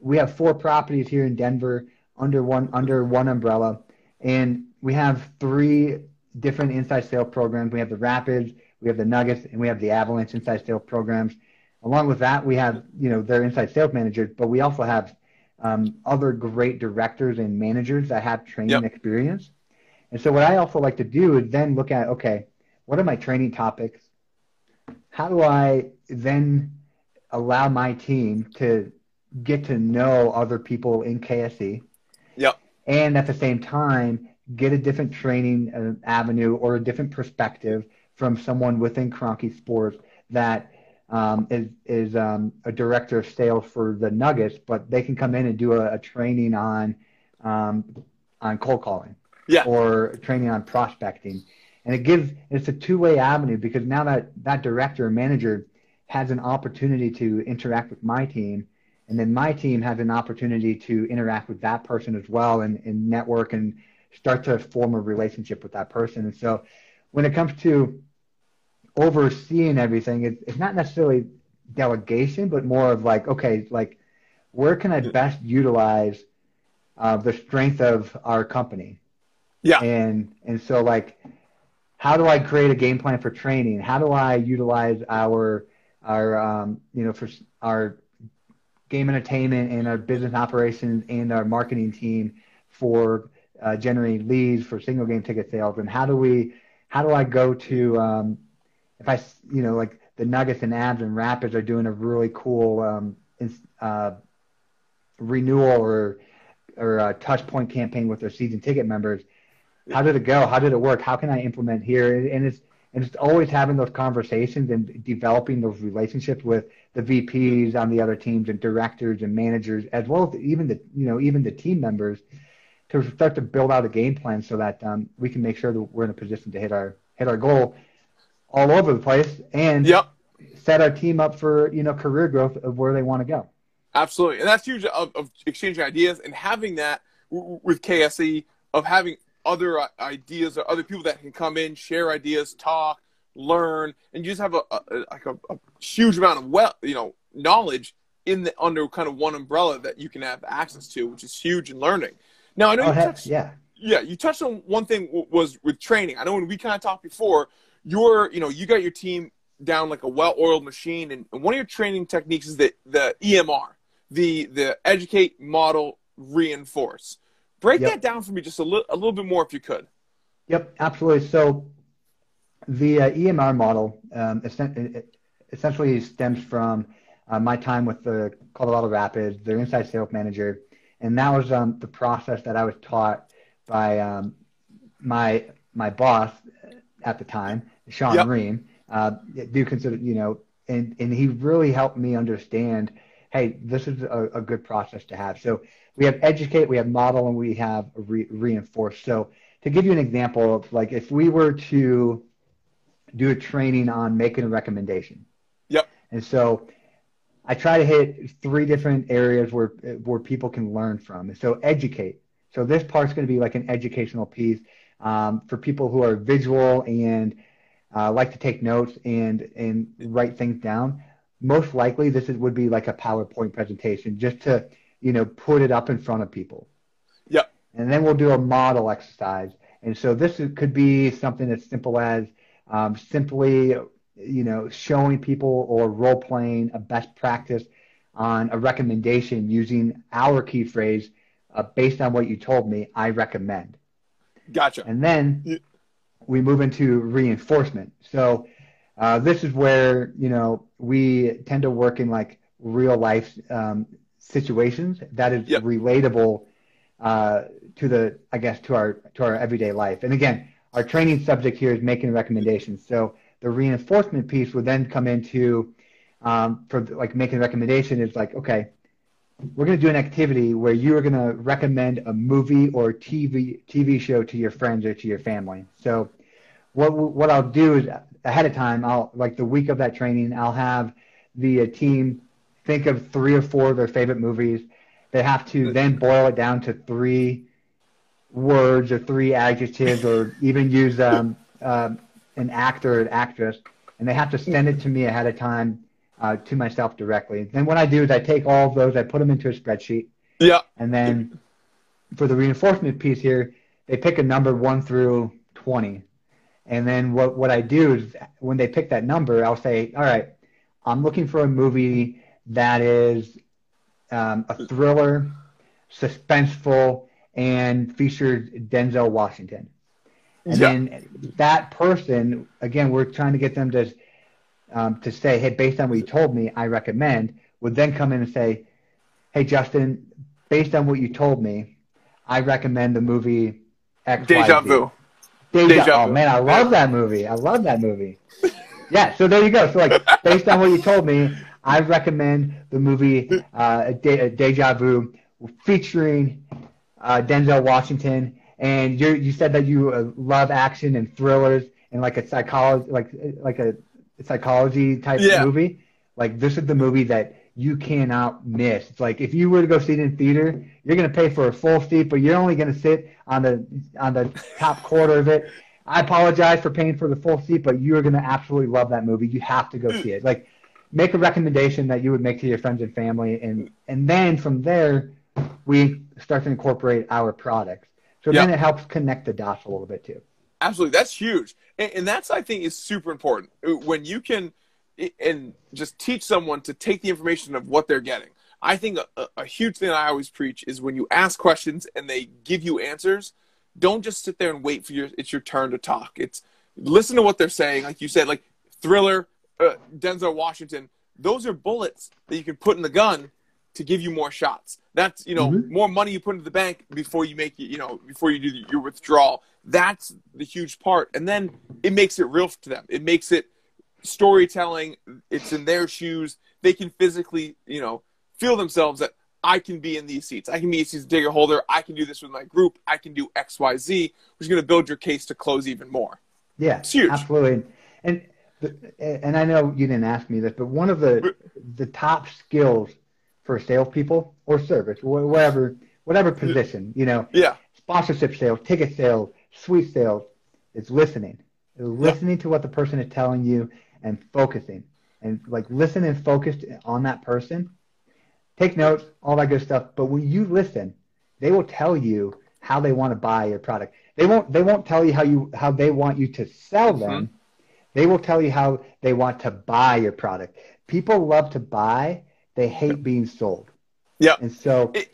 We have four properties here in Denver under one under one umbrella, and we have three different inside sale programs. We have the Rapids, we have the Nuggets, and we have the Avalanche inside sale programs. Along with that, we have you know their inside sales managers, but we also have um, other great directors and managers that have training Yep. experience. And so what I also like to do is then look at okay, what are my training topics? How do I then allow my team to get to know other people in KSE? Yep. And at the same time, get a different training uh, avenue or a different perspective from someone within Kroenke Sports that um, is is um, a director of sales for the Nuggets, but they can come in and do a, a training on um, on cold calling Yeah. or training on prospecting. And it gives it's a two way avenue because now that that director or manager has an opportunity to interact with my team, and then my team has an opportunity to interact with that person as well and, and network and start to form a relationship with that person. And so when it comes to overseeing everything, it, it's not necessarily delegation, but more of like, okay, like where can I best utilize uh, the strength of our company? Yeah. And and so like, how do I create a game plan for training? How do I utilize our our um, you know for our game entertainment and our business operations and our marketing team for uh, generating leads for single game ticket sales? And how do we, how do I go to, um, if I, you know, like the Nuggets and Avs and Rapids are doing a really cool um, uh, renewal or or a touch point campaign with their season ticket members. How did it go? How did it work? How can I implement here? And it's and it's always having those conversations and developing those relationships with the VPs on the other teams and directors and managers, as well as even the you know even the team members, to start to build out a game plan so that um, we can make sure that we're in a position to hit our hit our goal all over the place and yep. set our team up for you know career growth of where they want to go. Absolutely, and that's huge of, of exchanging ideas and having that w- with KSE of having other uh, ideas or other people that can come in, share ideas, talk, learn, and you just have a, a like a, a, huge amount of well, you know, knowledge in the under kind of one umbrella that you can have access to, which is huge in learning. Now I know oh, you touched, yeah, yeah, you touched on one thing w- was with training. I know when we kind of talked before, you're you know you got your team down like a well-oiled machine, and, and one of your training techniques is the the EMR, the the educate, model, reinforce. Break Yep. that down for me just a little a little bit more if you could. Yep, absolutely. So the uh, EMR model um, essentially stems from uh, my time with the Colorado Rapids, their inside sales manager, and that was um, the process that I was taught by um, my my boss at the time, Sean Yep. Ream. Uh, do consider you know, and and he really helped me understand. Hey, this is a, a good process to have. So we have educate, we have model, and we have re- reinforce. So to give you an example of like if we were to do a training on making a recommendation. Yep. And so I try to hit three different areas where where people can learn from. So educate. So this part's going to be like an educational piece um, for people who are visual and uh, like to take notes and and write things down. Most likely, this is, would be like a PowerPoint presentation, just to you know put it up in front of people Yep. and then we'll do a model exercise. And so this is- could be something as simple as um, simply, you know, showing people or role playing a best practice on a recommendation using our key phrase uh, based on what you told me. I recommend. Gotcha. And then we move into reinforcement. So uh, this is where you know we tend to work in like real life um, situations that is Yep. relatable uh, to the I guess to our to our everyday life. And again, our training subject here is making recommendations. So the reinforcement piece would then come into um, for like making a recommendation is like okay we're going to do an activity where you are going to recommend a movie or TV TV show to your friends or to your family. So what what I'll do is ahead of time, I'll like the week of that training, I'll have the uh, team think of three or four of their favorite movies. They have to then boil it down to three words or three adjectives, or even use um, um, an actor or an actress, and they have to send it to me ahead of time uh, to myself directly. Then what I do is I take all of those, I put them into a spreadsheet, Yeah. and then for the reinforcement piece here, they pick a number one through 20. And then what, what I do is when they pick that number, I'll say, all right, I'm looking for a movie that is um, a thriller, suspenseful, and features Denzel Washington. And Yeah. then that person, again, we're trying to get them to um, to say, hey, based on what you told me, I recommend, would then come in and say, hey, Justin, based on what you told me, I recommend the movie X. Deja Y, vu. Deja, Deja oh man, I love that movie. I love that movie. yeah, so there you go. So like, based on what you told me, I recommend the movie uh, De- Deja Vu, featuring uh, Denzel Washington. And you you said that you uh, love action and thrillers and like a psychology like like a psychology type Yeah. movie. Like this is the movie that you cannot miss. It's like if you were to go see it in theater, you're gonna pay for a full seat, but you're only gonna sit on the on the top quarter of it. I apologize for paying for the full seat, but you are gonna absolutely love that movie. You have to go see it. Like make a recommendation that you would make to your friends and family, and and then from there we start to incorporate our products. So then it helps connect the dots a little bit too. Absolutely, that's huge, and, and that's I think is super important uh, when you can and just teach someone to take the information of what they're getting. I think a, a huge thing I always preach is when you ask questions and they give you answers, don't just sit there and wait for your it's your turn to talk. It's listen to what they're saying. Like you said, like Thriller, uh, Denzel Washington. Those are bullets that you can put in the gun to give you more shots. That's you know Mhm. more money you put into the bank before you make it. You know before you do your withdrawal. That's the huge part, and then it makes it real to them. It makes it storytelling. It's in their shoes. They can physically you know feel themselves that I can be in these seats. I can be a season ticket holder. I can do this with my group. I can do X, Y, Z, which is going to build your case to close even more. Yeah, It's huge. absolutely. And and I know you didn't ask me this, but one of the the top skills for salespeople or service, whatever whatever position, you know, Yeah, sponsorship sales, ticket sales, suite sales, is listening. Is listening to what the person is telling you and focusing. And like listen and focus on that person. Take notes, all that good stuff. But when you listen, they will tell you how they want to buy your product. They won't they won't tell you how you how they want you to sell mm-hmm. them. They will tell you how they want to buy your product. People love to buy, they hate being sold. yeah. And so It-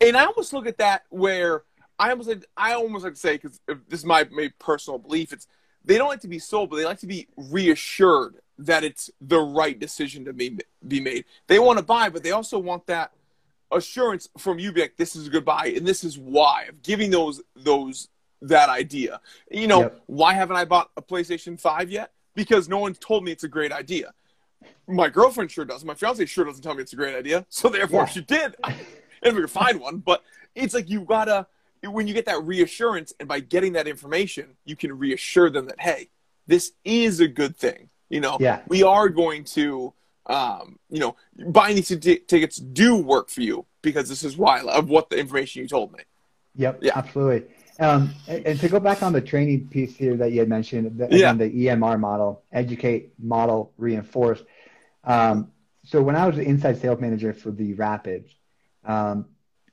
and I almost look at that where I almost like, I almost like to say because this is my, my personal belief. It's they don't like to be sold, but they like to be reassured that it's the right decision to be be made. They want to buy, but they also want that assurance from you, be like, "This is a good buy, and this is why." Of giving those those that idea. You know, Yep. why haven't I bought a PlayStation Five yet? Because no one's told me it's a great idea. My girlfriend sure does. My fiance sure doesn't tell me it's a great idea. So therefore, Yeah. if she did, if we could find one. But it's like you gotta when you get that reassurance, and by getting that information, you can reassure them that hey, this is a good thing. You know, Yeah. we are going to, um, you know, buying these t- tickets do work for you because this is why of what the information you told me. Yep, Yeah. absolutely. Um, and, and to go back on the training piece here that you had mentioned, the, Yeah. the EMR model, educate, model, reinforce. Um, so when I was the inside sales manager for the Rapids, um,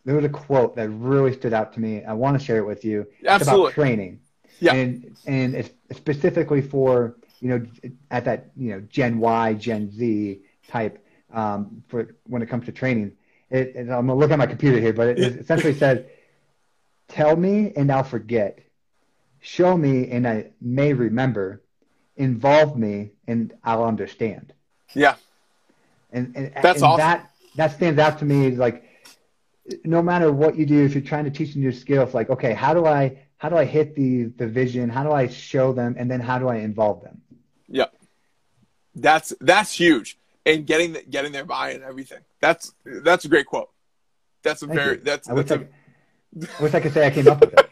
there was a quote that really stood out to me. I want to share it with you. It's Absolutely. about training. Yeah. And and it's specifically for you know at that you know Gen Y, Gen Z type um, for when it comes to training. It, I'm gonna look at my computer here, but it, it essentially says, "Tell me and I'll forget. Show me and I may remember. Involve me and I'll understand." Yeah, And, and, That's and awesome. that that stands out to me. Like no matter what you do, if you're trying to teach them new skills, like okay, how do I how do I hit the the vision? How do I show them, and then how do I involve them? yeah. That's that's huge, and getting the, getting their buy-in and everything. That's that's a great quote. That's a Thank very you. that's, that's a, I wish I could say I came up with it.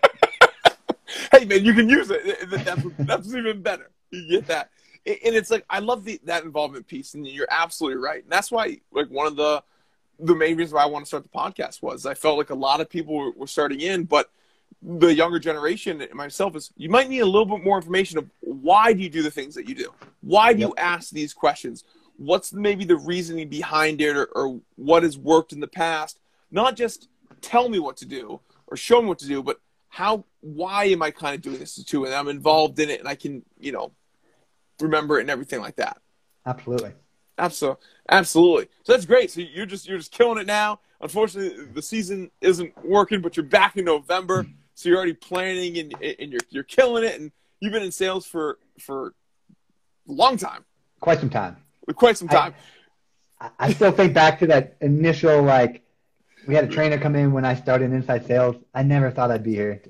hey man, you can use it. That's that's even better. You get that, and it's like I love the that involvement piece, and you're absolutely right. And that's why, like, one of the the main reasons why I want to start the podcast was I felt like a lot of people were, were starting in, but the younger generation myself is you might need a little bit more information of why do you do the things that you do? Why do you ask these questions? What's maybe the reasoning behind it, or, or what has worked in the past? Not just tell me what to do or show me what to do, but how why am I kind of doing this too? And I'm involved in it and I can, you know, remember it and everything like that. Absolutely. Absolutely. Absolutely. So that's great. So you're just you're just killing it now. Unfortunately, the season isn't working, but you're back in November, so you're already planning and and you're you're killing it and you've been in sales for for a long time. Quite some time. Quite some time. I, I still think back to that initial like we had a trainer come in when I started in inside sales. I never thought I'd be here.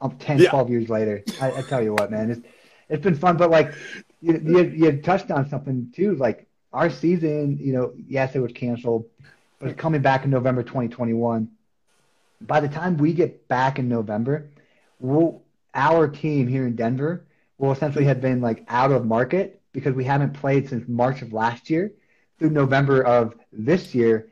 Um, 10, Yeah. 12 years later. I, I tell you what, man, it's it's been fun. But like you, you, you had touched on something too. Like our season, you know, yes, it was canceled, but it's coming back in November 2021. By the time we get back in November, we'll, our team here in Denver will essentially have been like out of market because we haven't played since March of last year through November of this year.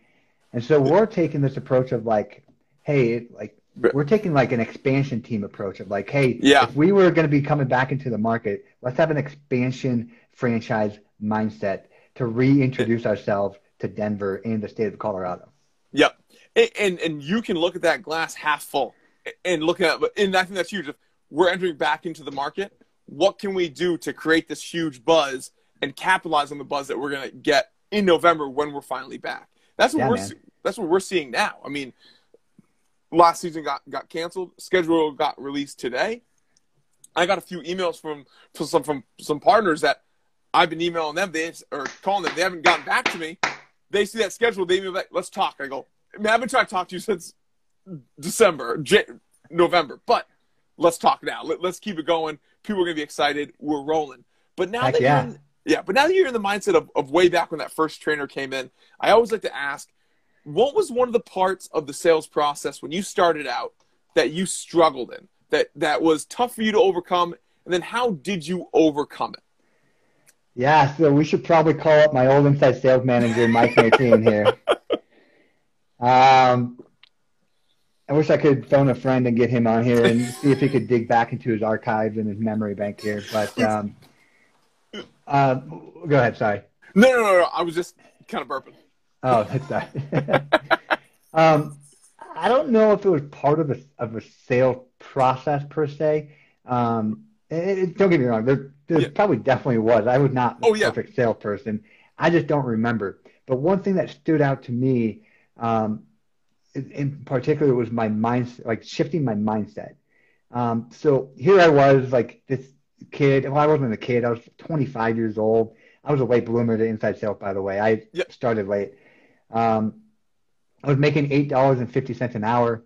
And so we're taking this approach of like, hey, like we're taking like an expansion team approach of like, hey, Yeah. if we were going to be coming back into the market, let's have an expansion franchise mindset to reintroduce ourselves to Denver and the state of Colorado. Yep. And, and and you can look at that glass half full and look at and I think that's huge. If we're entering back into the market, what can we do to create this huge buzz and capitalize on the buzz that we're gonna get in November when we're finally back? That's what Yeah, we're man. That's what we're seeing now. I mean, last season got got canceled. Schedule got released today. I got a few emails from from some from some partners that I've been emailing them. They or calling them. They haven't gotten back to me. They see that schedule. They email back. Let's talk. I go. I mean, I've been trying to talk to you since December, J- November, but let's talk now. Let, us keep it going. People are gonna be excited. We're rolling. But now Heck that yeah. you're in, yeah, but now that you're in the mindset of, of way back when that first trainer came in, I always like to ask, what was one of the parts of the sales process when you started out that you struggled in, that that was tough for you to overcome, and then how did you overcome it? Yeah, so we should probably call up my old inside sales manager, Mike Martin here. Um, I wish I could phone a friend and get him on here and see if he could dig back into his archives and his memory bank here. But um, uh, go ahead. Sorry. No, no, no, no. I was just kind of burping. Oh, that's that. um, I don't know if it was part of a of a sales process per se. Um, it, it- don't get me wrong. There, there Yeah. probably definitely was. I was not the Oh, yeah. perfect salesperson. I just don't remember. But one thing that stood out to me, um, in, in particular, was my mindset, like shifting my mindset. Um, so here I was, like this kid. Well, I wasn't a kid. I was 25 years old. I was a late bloomer to inside sales, by the way. I Yep. started late. Um, I was making eight dollars and fifty cents an hour.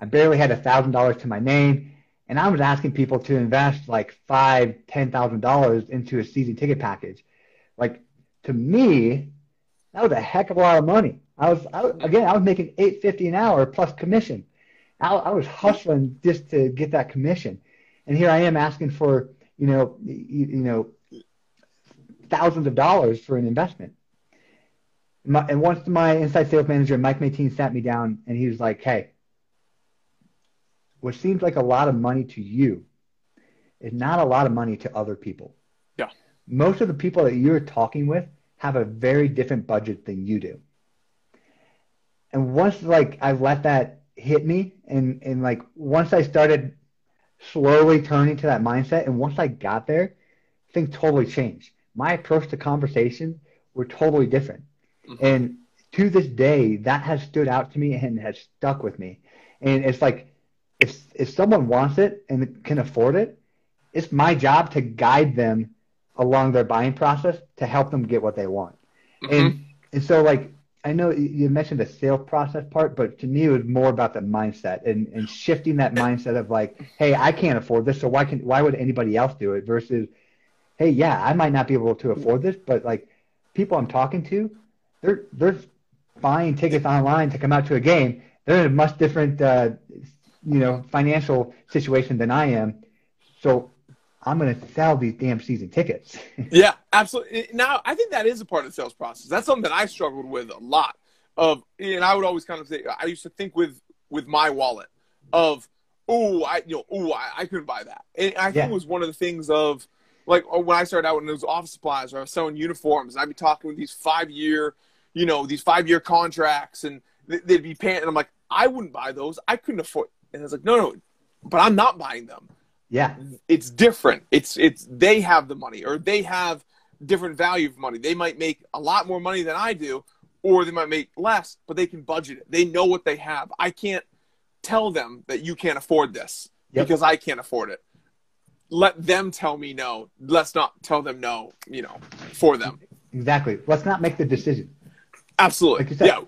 I barely had a thousand dollars to my name, and I was asking people to invest like five, ten thousand dollars into a season ticket package. Like to me, that was a heck of a lot of money. I was, I was again, I was making eight fifty an hour plus commission. I, I was hustling just to get that commission, and here I am asking for you know you, you know thousands of dollars for an investment. My, and once my inside sales manager, Mike Mateen, sat me down and he was like, hey, what seems like a lot of money to you is not a lot of money to other people. Yeah. Most of the people that you're talking with have a very different budget than you do. And once like I let that hit me and, and like once I started slowly turning to that mindset and once I got there, things totally changed. My approach to conversation were totally different. Mm-hmm. And to this day, that has stood out to me and has stuck with me. And it's like, if if someone wants it and can afford it, it's my job to guide them along their buying process to help them get what they want. Mm-hmm. And and so like I know you- you mentioned the sales process part, but to me it was more about the mindset and, and shifting that mindset of like, hey, I can't afford this, so why can why would anybody else do it? Versus, hey, yeah, I might not be able to afford this, but like people I'm talking to, they're they're buying tickets online to come out to a game. They're in a much different uh, you know financial situation than I am, so I'm going to sell these damn season tickets. Yeah, absolutely. Now, I think that is a part of the sales process. That's something that I struggled with a lot. Of, and I would always kind of say, I used to think with with my wallet of, oh, I you know, oh, I, I couldn't buy that. And I think Yeah. it was one of the things of, like when I started out when it was office supplies or I was selling uniforms, and I'd be talking with these five year, you know, these five year contracts, and they'd be paying, and I'm like, I wouldn't buy those. I couldn't afford. And I was like, no, no, but I'm not buying them yeah, it's different. It's it's they have the money or they have different value of money. They might make a lot more money than I do, or they might make less, but they can budget it. They know what they have. I can't tell them that you can't afford this Yep. because I can't afford it. Let them tell me no. Let's not tell them no, you know, for them. exactly. Let's not make the decision. Absolutely. Like said. yeah.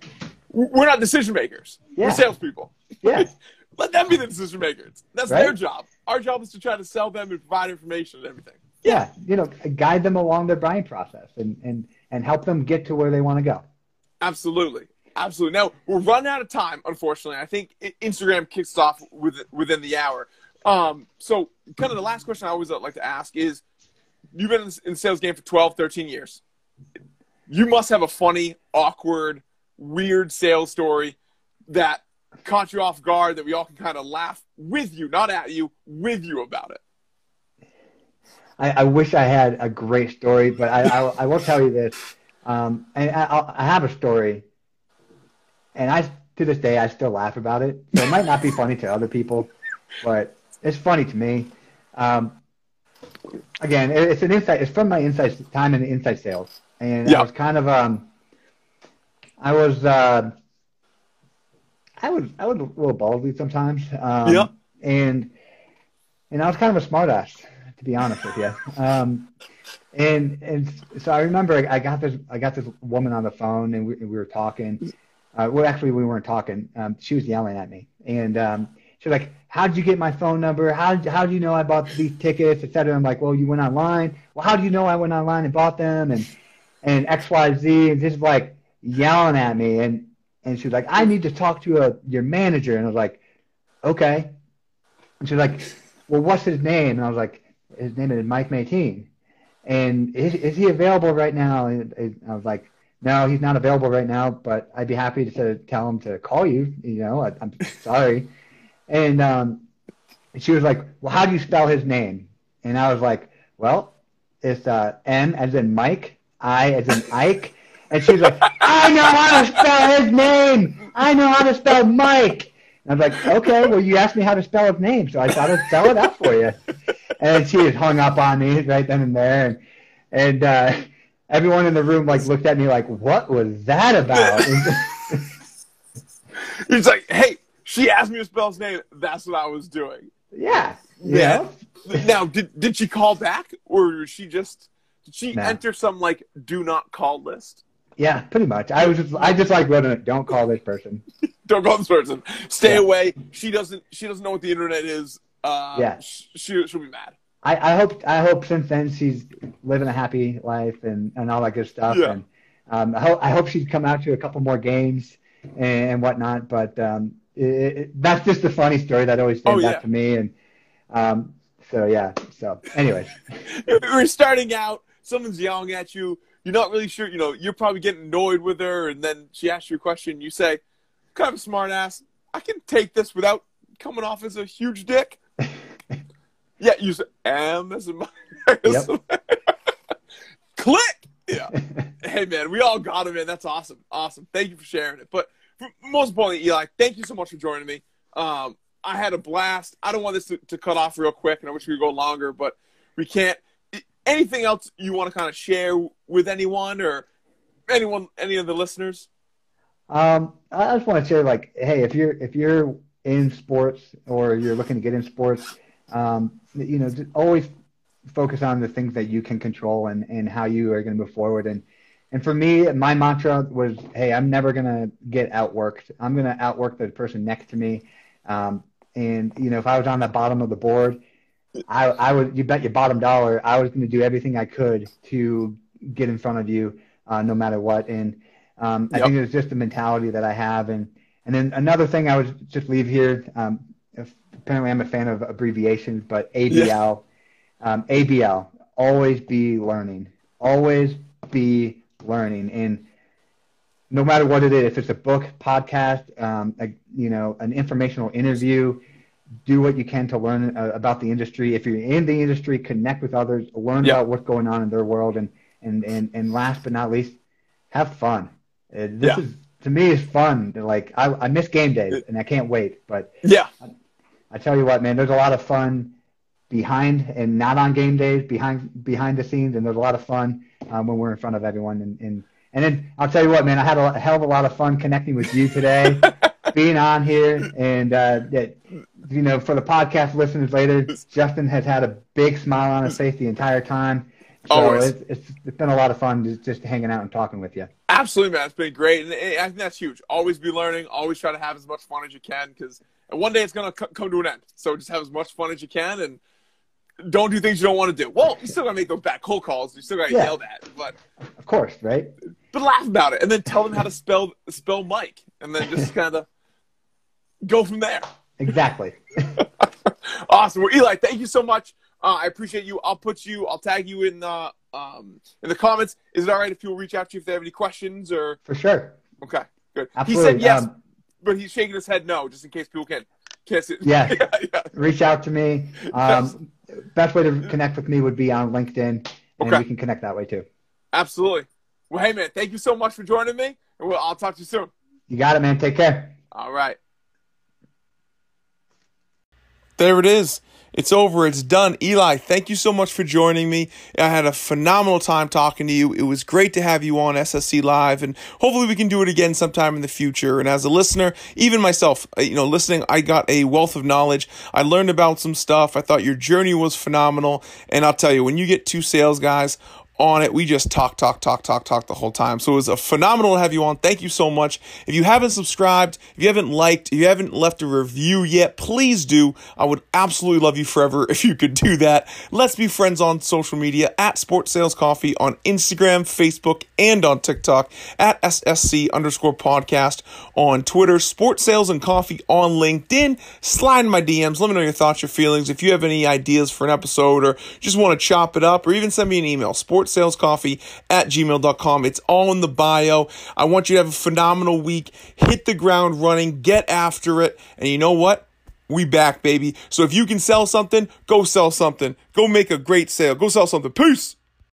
We're not decision makers. Yeah. We're salespeople. Yeah. Let them be the decision makers. That's Right? their job. Our job is to try to sell them and provide information and everything. yeah, you know, guide them along their buying process and and and help them get to where they want to go. Absolutely. Absolutely. Now we're running out of time, unfortunately. I think Instagram kicks off with, within the hour. Um, so, kind of the last question I always like to ask is you've been in in the sales game for 12, 13 years. You must have a funny, awkward, weird sales story that caught you off guard that we all can kind of laugh with you, not at you, with you about it. I, I wish I had a great story, but I, I, I will tell you this. Um, and I, I'll- have a story, and I to this day I still laugh about it. So it might not be funny to other people, but it's funny to me. Um, again, it, it's an insight. It's from my inside time in the inside sales, and Yeah. I was kind of um, I was uh, I was I was a little ballsy sometimes. Um, Yeah. And and I was kind of a smartass, to be honest with you. Um, and and so I remember I, I got this I got this woman on the phone and we, and we were talking. Uh, well, actually, we weren't talking. Um, she was yelling at me, and um, she was like, "How did you get my phone number? How how do you know I bought these tickets, et cetera?" I'm like, "Well, you went online. Well, how do you know I went online and bought them?" And and X Y Z, and just like yelling at me, and and she was like, "I need to talk to a, your manager," and I was like, "Okay." And she was like, "Well, what's his name?" And I was like, "His name is Mike Mateen." And is, is he available right now? And I was like, no, he's not available right now, but I'd be happy to tell him to call you. You know, I, I'm sorry. And um, she was like, well, how do you spell his name? And I was like, well, it's uh, M as in Mike, I as in Ike. And she's like, I know how to spell his name. I know how to spell Mike. And I'm like, okay, well, you asked me how to spell his name, so I thought I'd spell it out for you. And she just hung up on me right then and there. And, and uh, everyone in the room like looked at me like, what was that about? He's like, hey, she asked me to spell his name. That's what I was doing. yeah. Yeah. Now, did did she call back, or was she just did she No. enter some like do not call list? Yeah, pretty much. I was just, I just like wrote it. Don't call this person. Don't call this person. Stay Yeah. away. She doesn't. She doesn't know what the internet is. Uh, Yeah. sh- She she'll be mad. I, I hope I hope since then she's living a happy life and, and all that good stuff. Yeah. And um, I hope I hope she's come out to a couple more games and, and whatnot. But um, it, it, that's just a funny story that always stands Oh, out to me. And um, so yeah. So anyways, We're starting out. Someone's yelling at you. You're not really sure. You know, you're probably getting annoyed with her, and then she asks you a question. You say, "Kind of a smart ass. I can take this without coming off as a huge dick." yeah, you say, "Am as a click." Yeah. hey man, we all got it, man. That's awesome. Awesome. Thank you for sharing it. But for, most importantly, Eli, thank you so much for joining me. Um, I had a blast. I don't want this to, to cut off real quick, and I wish we could go longer, but we can't. Anything else you want to kind of share with anyone or anyone, any of the listeners? Um, I just want to share, like, hey, if you're if you're in sports or you're looking to get in sports, um, you know, always focus on the things that you can control and, and how you are going to move forward. And and for me, my mantra was, hey, I'm never going to get outworked. I'm going to outwork the person next to me. Um, and you know, if I was on the bottom of the board, I I would you bet your bottom dollar I was going to do everything I could to get in front of you, uh, no matter what. And um, I Yep. think it's just the mentality that I have. And and then another thing I would just leave here. Um, if, apparently, I'm a fan of abbreviations, but ABL, um, ABL, always be learning, always be learning, and no matter what it is, if it's a book, podcast, um, a, you know, an informational interview, do what you can to learn uh, about the industry. If you're in the industry, connect with others, learn Yeah. about what's going on in their world, and and and and last but not least, have fun. Uh, this Yeah. is to me is fun. Like I, I miss game days, and I can't wait. But Yeah. I tell you what, man, there's a lot of fun behind and not on game days, behind behind the scenes, and there's a lot of fun um, when we're in front of everyone. And, and and then I'll tell you what, man, I had a hell of a lot of fun connecting with you today, being on here, and uh, that you know for the podcast listeners later, Justin has had a big smile on his face the entire time. So Always. it's, it's it's been a lot of fun just, just hanging out and talking with you. Absolutely, man. It's been great, and I think that's huge. Always be learning. Always try to have as much fun as you can, because one day it's gonna co- come to an end. So just have as much fun as you can, and don't do things you don't want to do. Well, you still gotta make those bad cold calls. You still gotta Yeah. yell at, but Of course, right? but laugh about it, and then tell them how to spell spell Mike, and then just kind of go from there. Exactly. Awesome. Well, Eli, thank you so much. Uh, I appreciate you. I'll put you. I'll tag you in the um in the comments. Is it all right if people reach out to you if they have any questions or? For sure. Okay, good. Absolutely. He said yes, Um, but he's shaking his head no, just in case people can kiss it. Yeah. yeah. reach out to me. Um, best way to connect with me would be on LinkedIn, and Okay. we can connect that way too. Absolutely. Well, hey man, thank you so much for joining me, and we'll, I'll talk to you soon. You got it, man. Take care. All right. There it is. It's over. It's done. Eli, thank you so much for joining me. I had a phenomenal time talking to you. It was great to have you on SSC Live, and hopefully we can do it again sometime in the future. And as a listener, even myself, uh, you know, listening, I got a wealth of knowledge. I learned about some stuff. I thought your journey was phenomenal. And I'll tell you, when you get two sales guys on it. We just talk, talk, talk, talk, talk the whole time. So it was a phenomenal to have you on. Thank you so much. If you haven't subscribed, if you haven't liked, if you haven't left a review yet, please do. I would absolutely love you forever if you could do that. Let's be friends on social media at Sports Sales Coffee on Instagram, Facebook, and on TikTok at SSC underscore podcast on Twitter, Sports Sales and Coffee on LinkedIn. Slide in my DMs. Let me know your thoughts, your feelings. If you have any ideas for an episode or just want to chop it up or even send me an email, sports salescoffee at gmail.com. It's all in the bio. I want you to have a phenomenal week. Hit the ground running, get after it. And you know what? We back, baby. So if you can sell something, go sell something. Go make a great sale. Go sell something. Peace.